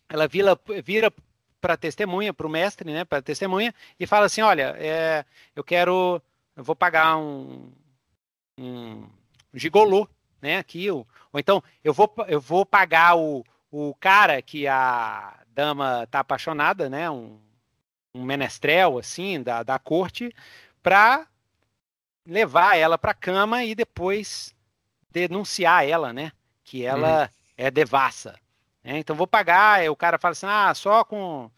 A: ela vira, vira para testemunha, para o mestre, né, para testemunha, e fala assim, olha, é, eu quero, eu vou pagar um, um gigolô né? Aqui, ou, ou então eu vou, eu vou pagar o, o cara que a dama tá apaixonada, né? Um, um menestrel assim da, da corte para levar ela para cama e depois denunciar ela, né? Que ela uhum. é devassa. Né? Então vou pagar. o cara fala assim: ah, só com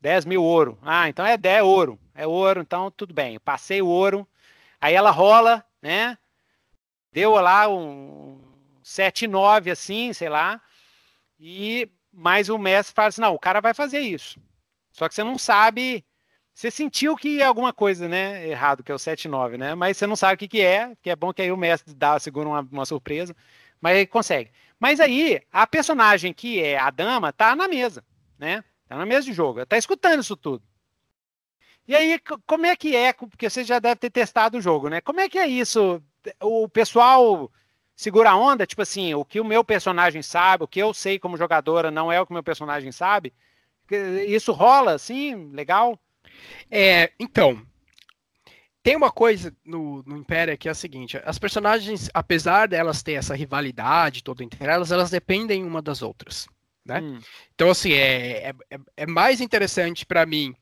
A: 10 mil ouro. Ah, então é 10 ouro. É ouro, então tudo bem. Eu passei o ouro. Aí ela rola, né? Deu lá um 7-9, assim, sei lá, e mais o mestre fala assim, não, o cara vai fazer isso. Só que você não sabe, você sentiu que é alguma coisa, né, errado, que é o 7-9, né, mas você não sabe o que, que é, que é bom que aí o mestre dá, segura uma, uma surpresa, mas ele consegue. Mas aí, a personagem que é a dama tá na mesa, né, tá na mesa de jogo, tá escutando isso tudo. E aí, como é que é, porque você já deve ter testado o jogo, né, como é que é isso o pessoal segura a onda, tipo assim, o que o meu personagem sabe, o que eu sei como jogadora não é o que o meu personagem sabe. Isso rola, assim, legal?
B: É, então, tem uma coisa no, no Império que é a seguinte: as personagens, apesar delas ter essa rivalidade toda entre elas, elas dependem uma das outras. Né? Hum. Então, assim, é, é, é mais interessante para mim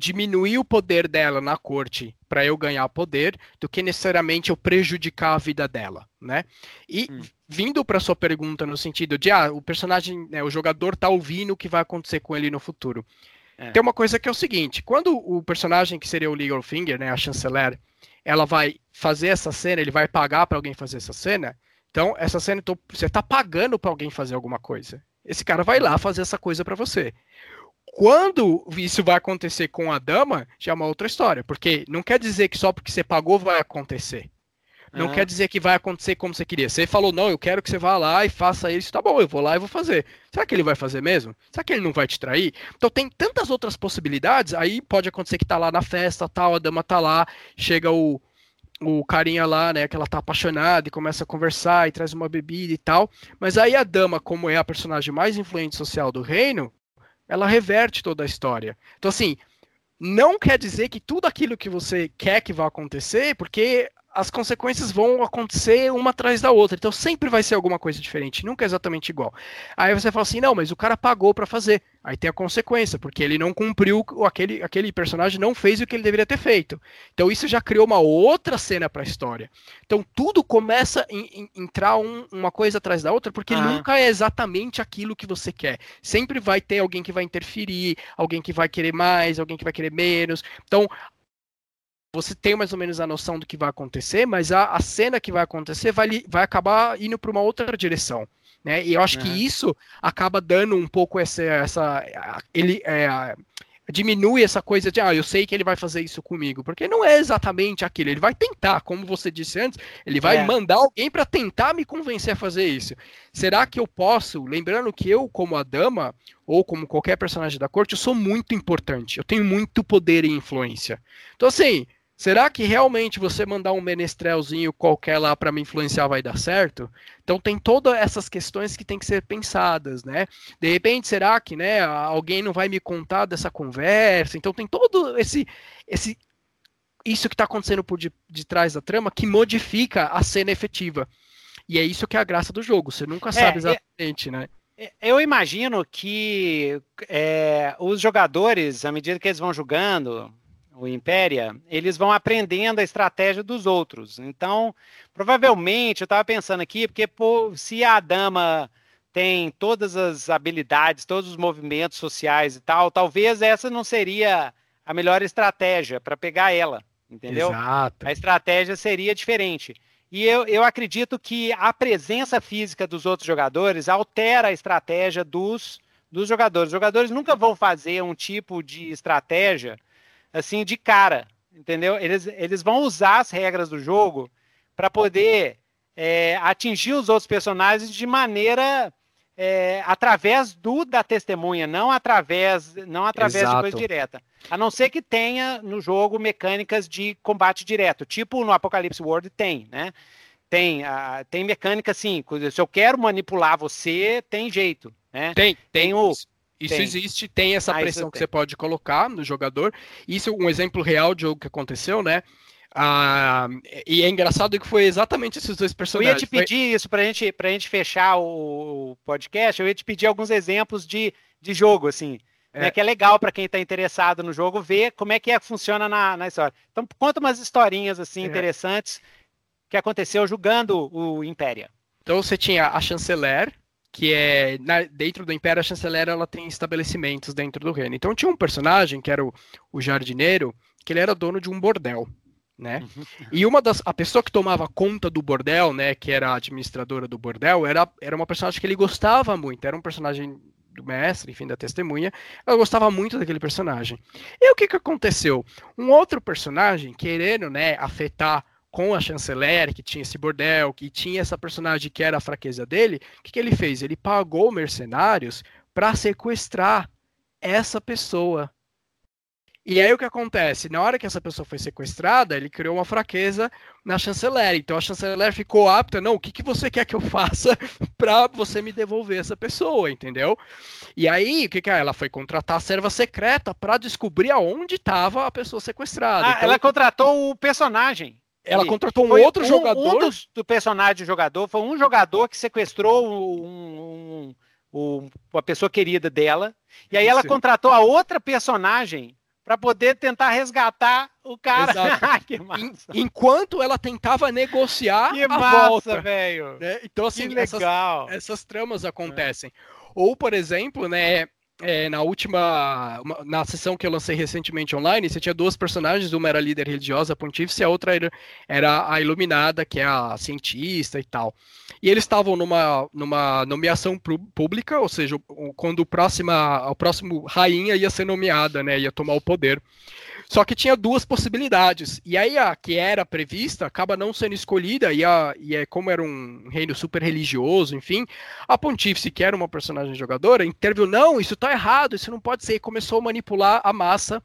B: diminuir o poder dela na corte para eu ganhar poder do que necessariamente eu prejudicar a vida dela, né? E hum. vindo para sua pergunta no sentido de ah, o personagem, né, o jogador tá ouvindo o que vai acontecer com ele no futuro. É. Tem uma coisa que é o seguinte, quando o personagem que seria o Legal Finger, né, a chanceler, ela vai fazer essa cena, ele vai pagar para alguém fazer essa cena. Então, essa cena então, você está pagando para alguém fazer alguma coisa. Esse cara vai lá fazer essa coisa para você. Quando isso vai acontecer com a dama, já é uma outra história. Porque não quer dizer que só porque você pagou vai acontecer. Não quer dizer que vai acontecer como você queria. Você falou, não, eu quero que você vá lá e faça isso. Tá bom, eu vou lá e vou fazer. Será que ele vai fazer mesmo? Será que ele não vai te trair? Então tem tantas outras possibilidades. Aí pode acontecer que tá lá na festa, tal, a dama tá lá, chega o, o carinha lá, né, que ela tá apaixonada e começa a conversar e traz uma bebida e tal. Mas aí a dama, como é a personagem mais influente social do reino, ela reverte toda a história. Então, assim, não quer dizer que tudo aquilo que você quer que vá acontecer, porque as consequências vão acontecer uma atrás da outra. Então sempre vai ser alguma coisa diferente, nunca é exatamente igual. Aí você fala assim: não, mas o cara pagou para fazer. Aí tem a consequência, porque ele não cumpriu, aquele, aquele personagem não fez o que ele deveria ter feito. Então isso já criou uma outra cena para a história. Então tudo começa a entrar um, uma coisa atrás da outra, porque ah. nunca é exatamente aquilo que você quer. Sempre vai ter alguém que vai interferir, alguém que vai querer mais, alguém que vai querer menos. Então você tem mais ou menos a noção do que vai acontecer, mas a, a cena que vai acontecer vai, vai acabar indo para uma outra direção. Né? E eu acho que isso acaba dando um pouco essa. essa ele, é, diminui essa coisa de, ah, eu sei que ele vai fazer isso comigo, porque não é exatamente aquilo. Ele vai tentar, como você disse antes, ele vai é. mandar alguém para tentar me convencer a fazer isso. Será que eu posso, lembrando que eu, como a dama, ou como qualquer personagem da corte, eu sou muito importante, eu tenho muito poder e influência. Então, assim, Será que realmente você mandar um menestrelzinho qualquer lá para me influenciar vai dar certo? Então tem todas essas questões que tem que ser pensadas, né? De repente, será que, né, alguém não vai me contar dessa conversa? Então tem todo esse esse isso que está acontecendo por de, de trás da trama que modifica a cena efetiva. E é isso que é a graça do jogo. Você nunca sabe é, exatamente, é, né?
A: Eu imagino que é, os jogadores, à medida que eles vão jogando, o Impéria, eles vão aprendendo a estratégia dos outros. Então, provavelmente, eu estava pensando aqui, porque pô, se a dama tem todas as habilidades, todos os movimentos sociais e tal, talvez essa não seria a melhor estratégia para pegar ela, entendeu?
B: Exato.
A: A estratégia seria diferente. E eu, eu acredito que a presença física dos outros jogadores altera a estratégia dos, dos jogadores. Os jogadores nunca vão fazer um tipo de estratégia assim, de cara, entendeu? Eles, eles vão usar as regras do jogo para poder é, atingir os outros personagens de maneira é, através do da testemunha, não através, não através Exato. de coisa direta. A não ser que tenha no jogo mecânicas de combate direto, tipo no Apocalipse World tem, né? Tem, uh, tem mecânica assim, se eu quero manipular você, tem jeito, né?
B: Tem, tem, tem o isso tem. existe, tem essa ah, pressão que tem. você pode colocar no jogador. Isso é um exemplo real de jogo que aconteceu, né? Ah, e é engraçado que foi exatamente esses dois personagens.
A: Eu ia te pedir foi... isso pra gente, pra gente fechar o podcast, eu ia te pedir alguns exemplos de, de jogo, assim. É. Né, que é legal para quem está interessado no jogo ver como é que é, funciona na, na história. Então, conta umas historinhas assim é. interessantes que aconteceu jogando o Impéria.
B: Então você tinha a chanceler, que é na, dentro do Império a chanceler ela tem estabelecimentos dentro do reino. Então tinha um personagem que era o, o jardineiro, que ele era dono de um bordel, né? Uhum. E uma das a pessoa que tomava conta do bordel, né, que era a administradora do bordel, era era uma personagem que ele gostava muito, era um personagem do mestre, enfim, da testemunha, ela gostava muito daquele personagem. E o que que aconteceu? Um outro personagem querendo, né, afetar com a chanceler, que tinha esse bordel, que tinha essa personagem que era a fraqueza dele, o que, que ele fez? Ele pagou mercenários para sequestrar essa pessoa. E aí o que acontece? Na hora que essa pessoa foi sequestrada, ele criou uma fraqueza na chanceler. Então a chanceler ficou apta, não, o que, que você quer que eu faça para você me devolver essa pessoa, entendeu? E aí, o que, que é? Ela foi contratar a serva secreta para descobrir aonde estava a pessoa sequestrada. Ah,
A: então, ela contratou o personagem.
B: Ela contratou um outro
A: um,
B: jogador.
A: Um dos, do personagem do jogador foi um jogador que sequestrou um, um, uma pessoa querida dela. E aí ela contratou a outra personagem para poder tentar resgatar o cara.
B: que massa. Enquanto ela tentava negociar
A: que a massa, volta. velho.
B: Né? Então, assim, essas, essas, tramas acontecem. É. Ou, por exemplo, né, é, na última. Na sessão que eu lancei recentemente online, você tinha duas personagens, uma era líder religiosa, a pontífice, a outra era, era a iluminada, que é a cientista e tal. E eles estavam numa, numa nomeação pública, ou seja, quando o, próxima, o próximo rainha ia ser nomeada, né? Ia tomar o poder. Só que tinha duas possibilidades. E aí a que era prevista acaba não sendo escolhida, e, a, e é como era um reino super religioso, enfim, a pontífice, que era uma personagem jogadora, interviu, não, isso tá errado, isso não pode ser, e começou a manipular a massa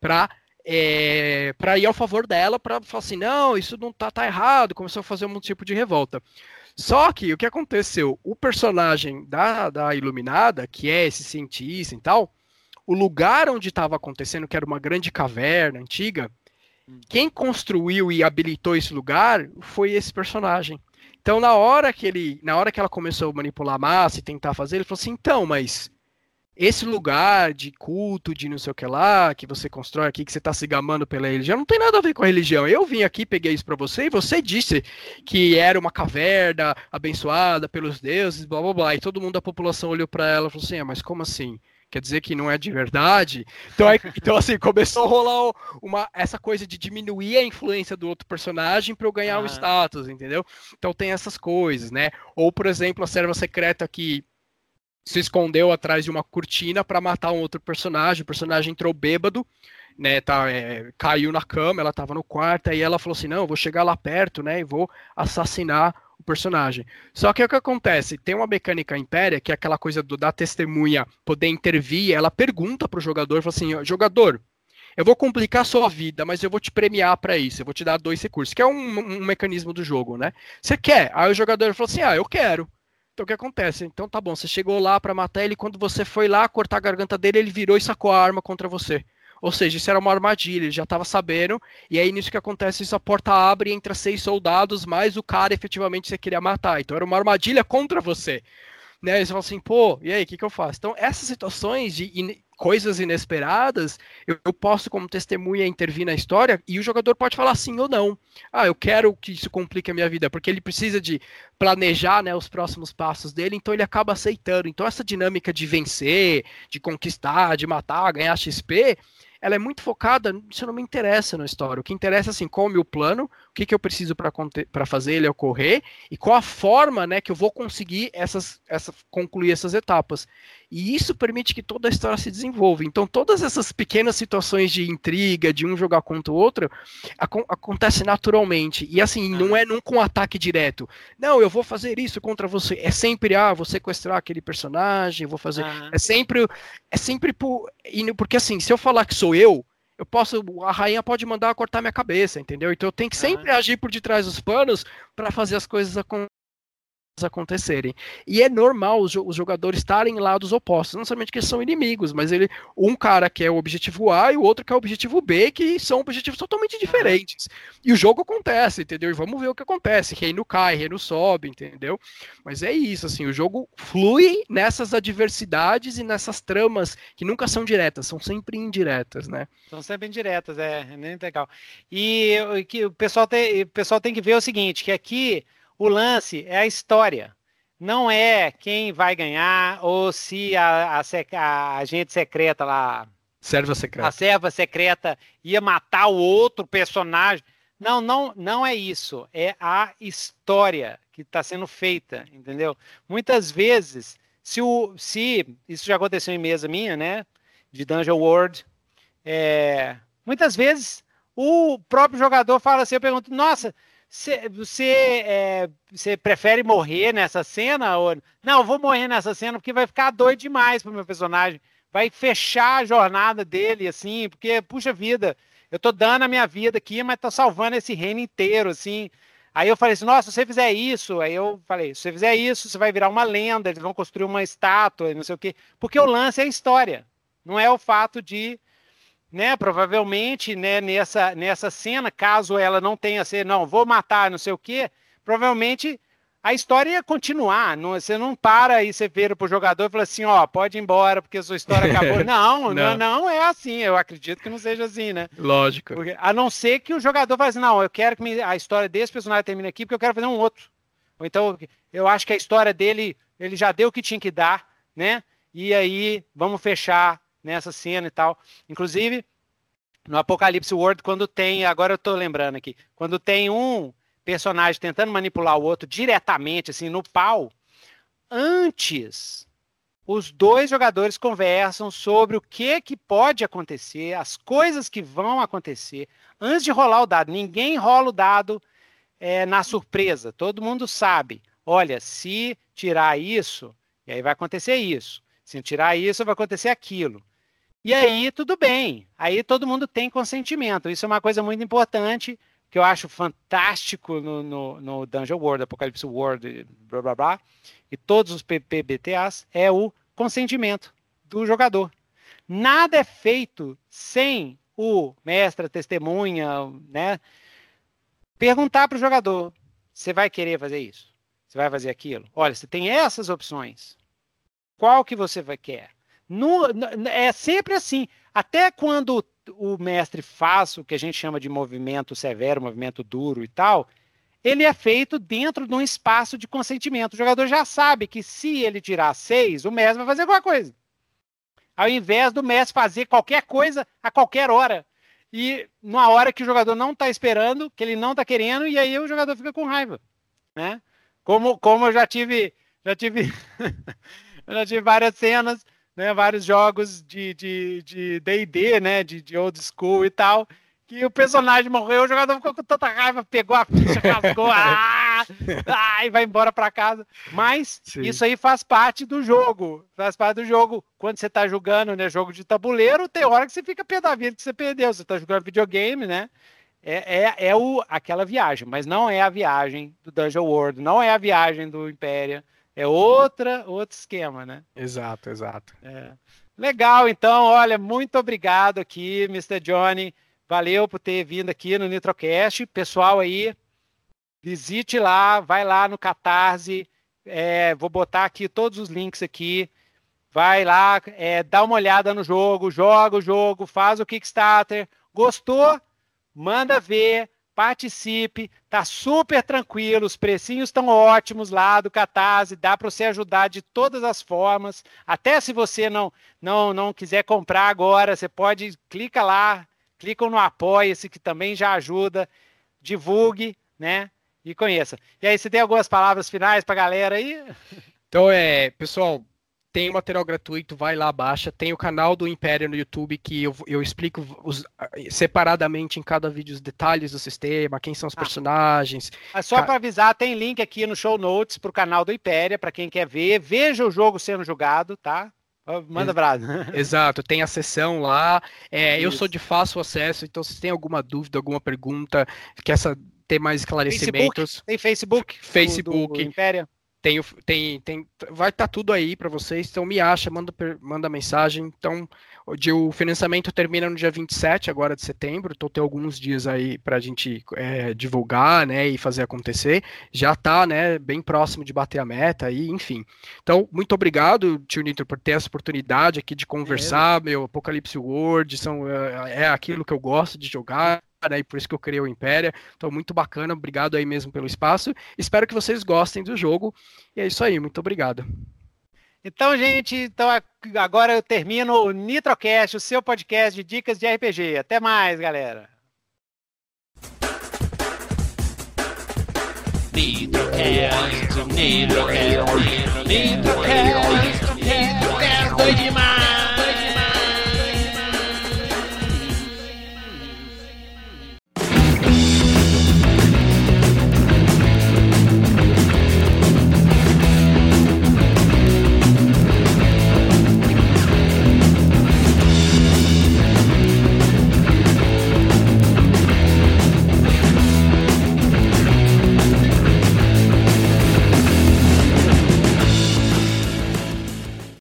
B: para é, para ir ao favor dela, para falar assim, não, isso não tá, tá errado, começou a fazer um tipo de revolta. Só que o que aconteceu? O personagem da, da Iluminada, que é esse cientista e tal, o lugar onde estava acontecendo, que era uma grande caverna antiga, hum. quem construiu e habilitou esse lugar foi esse personagem. Então, na hora que ele, na hora que ela começou a manipular a massa e tentar fazer, ele falou assim: "Então, mas esse lugar de culto, de não sei o que lá, que você constrói aqui, que você está se gamando pela religião, não tem nada a ver com a religião. Eu vim aqui, peguei isso para você, e você disse que era uma caverna abençoada pelos deuses, blá blá blá. E todo mundo da população olhou para ela e falou assim: ah, mas como assim? Quer dizer que não é de verdade. Então, é, então assim, começou a rolar uma, essa coisa de diminuir a influência do outro personagem para eu ganhar o ah. um status, entendeu? Então tem essas coisas, né? Ou, por exemplo, a serva secreta que se escondeu atrás de uma cortina para matar um outro personagem. O personagem entrou bêbado, né? Tá, é, caiu na cama, ela estava no quarto, aí ela falou assim: não, eu vou chegar lá perto, né? E vou assassinar o personagem. Só que o que acontece? Tem uma mecânica impéria, que é aquela coisa do, da testemunha poder intervir, ela pergunta pro jogador, fala assim, jogador, eu vou complicar a sua vida, mas eu vou te premiar para isso, eu vou te dar dois recursos, que é um, um, mecanismo do jogo, né? Você quer? Aí o jogador falou assim, ah, eu quero. Então o que acontece? Então tá bom, você chegou lá para matar ele, quando você foi lá cortar a garganta dele, ele virou e sacou a arma contra você. Ou seja, isso era uma armadilha, ele já estava sabendo, e aí nisso que acontece, isso a porta abre e entra seis soldados, mais o cara efetivamente você queria matar. Então era uma armadilha contra você. Né? E você fala assim, pô, e aí, o que, que eu faço? Então, essas situações de coisas inesperadas, eu, eu, posso, como testemunha, intervir na história e o jogador pode falar sim ou não. Ah, eu quero que isso complique a minha vida, porque ele precisa de planejar né, os próximos passos dele, então ele acaba aceitando. Então, essa dinâmica de vencer, de conquistar, de matar, ganhar XP, ela é muito focada, isso não me interessa na história. O que interessa assim, qual é o meu plano, o que, que eu preciso para fazer ele ocorrer e qual a forma né, que eu vou conseguir essas, essa, concluir essas etapas. E isso permite que toda a história se desenvolva. Então, todas essas pequenas situações de intriga, de um jogar contra o outro, ac acontece naturalmente. E assim, não é nunca um ataque direto. Não, eu vou fazer isso contra você. É sempre, ah, vou sequestrar aquele personagem, vou fazer. É sempre. É sempre por. Porque assim, se eu falar que sou eu, eu posso, a rainha pode mandar cortar minha cabeça, entendeu? Então eu tenho que sempre agir por detrás dos panos para fazer as coisas acontecerem acontecerem. E é normal os, os, jogadores estarem em lados opostos, não somente que eles são inimigos, mas ele um cara que é o objetivo A e o outro que é o objetivo B, que são objetivos totalmente diferentes. E o jogo acontece, entendeu? E vamos ver o que acontece. Reino cai, reino sobe, entendeu? Mas é isso, assim, o jogo flui nessas adversidades e nessas tramas que nunca são diretas, são sempre indiretas, né?
A: São sempre indiretas, é, é nem legal. E que o pessoal tem, o pessoal tem que ver o seguinte, que aqui o lance é a história. Não é quem vai ganhar ou se a, a, a agente secreta lá.
B: Serva secreta.
A: A serva secreta ia matar o outro personagem. Não, não, não é isso. É a história que está sendo feita, entendeu? Muitas vezes, se, o, se isso já aconteceu em mesa minha, né? De Dungeon World, é, muitas vezes o próprio jogador fala assim, eu pergunto, nossa, você, é, prefere morrer nessa cena? Ou... Não, vou morrer nessa cena porque vai ficar doido demais pro meu personagem. Vai fechar a jornada dele, assim, porque, puxa vida, eu tô dando a minha vida aqui, mas tô salvando esse reino inteiro, assim. Aí eu falei assim, nossa, se você fizer isso, aí eu falei, se você fizer isso, você vai virar uma lenda, eles vão construir uma estátua, não sei o quê. Porque o lance é a história, não é o fato de né? Provavelmente, né, nessa, nessa cena, caso ela não tenha ser, não, vou matar, não sei o quê, provavelmente a história ia continuar. Não, você não para e você vira pro jogador e fala assim, ó, pode ir embora porque a sua história acabou. não, não, não, é assim. Eu acredito que não seja assim, né?
B: Lógico.
A: Porque, a não ser que o jogador fale assim, não, eu quero que a história desse personagem termine aqui porque eu quero fazer um outro. Ou então, eu acho que a história dele, ele já deu o que tinha que dar, né? E aí, vamos fechar nessa cena e tal. Inclusive, no Apocalipse World, quando tem, agora eu estou lembrando aqui, quando tem um personagem tentando manipular o outro diretamente, assim, no pau, antes os dois jogadores conversam sobre o que, que pode acontecer, as coisas que vão acontecer, antes de rolar o dado. Ninguém rola o dado é, na surpresa, todo mundo sabe. Olha, se tirar isso, e aí vai acontecer isso. Se tirar isso, vai acontecer aquilo. E aí, tudo bem. Aí todo mundo tem consentimento. Isso é uma coisa muito importante que eu acho fantástico no, no, no Dungeon World, Apocalipse World, blá blá blá, e todos os PBTAs, é o consentimento do jogador. Nada é feito sem o mestre, testemunha, né? Perguntar para o jogador: você vai querer fazer isso? Você vai fazer aquilo? Olha, você tem essas opções. Qual que você vai querer? No, é sempre assim. Até quando o mestre faz o que a gente chama de movimento severo, movimento duro e tal, ele é feito dentro de um espaço de consentimento. O jogador já sabe que se ele tirar seis, o mestre vai fazer alguma coisa. Ao invés do mestre fazer qualquer coisa a qualquer hora. E numa hora que o jogador não está esperando, que ele não está querendo, e aí o jogador fica com raiva. Né? Como, como eu já tive. Já tive já tive várias cenas, né? Vários jogos de D&D, de, de né? De, de old school e tal que o personagem morreu, o jogador ficou com tanta raiva, pegou a ficha, rasgou, ah, ah, e vai embora para casa. Mas Sim. isso aí faz parte do jogo, faz parte do jogo. Quando você tá jogando, né, jogo de tabuleiro, tem hora que você fica pé da vida que você perdeu. Você tá jogando videogame, né? É, é, é o, aquela viagem, mas não é a viagem do Dungeon World, não é a viagem do Império, é outra, outro esquema, né?
B: Exato, exato.
A: É. Legal, então, olha, muito obrigado aqui, Mr. Johnny. Valeu por ter vindo aqui no Nitrocast. Pessoal aí, visite lá, vai lá no Catarse. É, vou botar aqui todos os links aqui. Vai lá, é, dá uma olhada no jogo, joga o jogo, faz o Kickstarter. Gostou? Manda ver, participe. Tá super tranquilo, os precinhos estão ótimos lá do Catarse, dá para você ajudar de todas as formas. Até se você não não não quiser comprar agora, você pode clica lá, clicam no Apoia-se, que também já ajuda, divulgue, né? E conheça. E aí, você tem algumas palavras finais para a galera aí?
B: Então, é, pessoal, tem material gratuito, vai lá, baixa. Tem o canal do Império no YouTube que eu, eu explico os, separadamente em cada vídeo os detalhes do sistema, quem são os ah. personagens.
A: Mas só para avisar, tem link aqui no show notes para o canal do Império, para quem quer ver. Veja o jogo sendo jogado, tá? Manda brado.
B: Exato, tem a sessão lá. É, eu sou de fácil acesso, então se tem alguma dúvida, alguma pergunta, quer ter mais esclarecimentos.
A: Facebook, tem Facebook?
B: Facebook. Do, do Império? Tem, tem, tem, vai estar tá tudo aí para vocês, então me acha, manda, manda mensagem. Então, o financiamento termina no dia 27 agora de setembro, então tem alguns dias aí para a gente é, divulgar, né, e fazer acontecer. Já está, né, bem próximo de bater a meta e, enfim. Então, muito obrigado, tio Nitro, por ter essa oportunidade aqui de conversar, é. meu Apocalipse World, são, é, é aquilo que eu gosto de jogar né, e por isso que eu criei o Impéria. Então, muito bacana, obrigado aí mesmo pelo espaço. Espero que vocês gostem do jogo. E é isso aí, muito obrigado.
A: Então, gente, então agora eu termino o Nitrocast, o seu podcast de dicas de RPG. Até mais, galera. Nitrocast, Nitrocast, Nitrocast, Nitrocast, Nitrocast,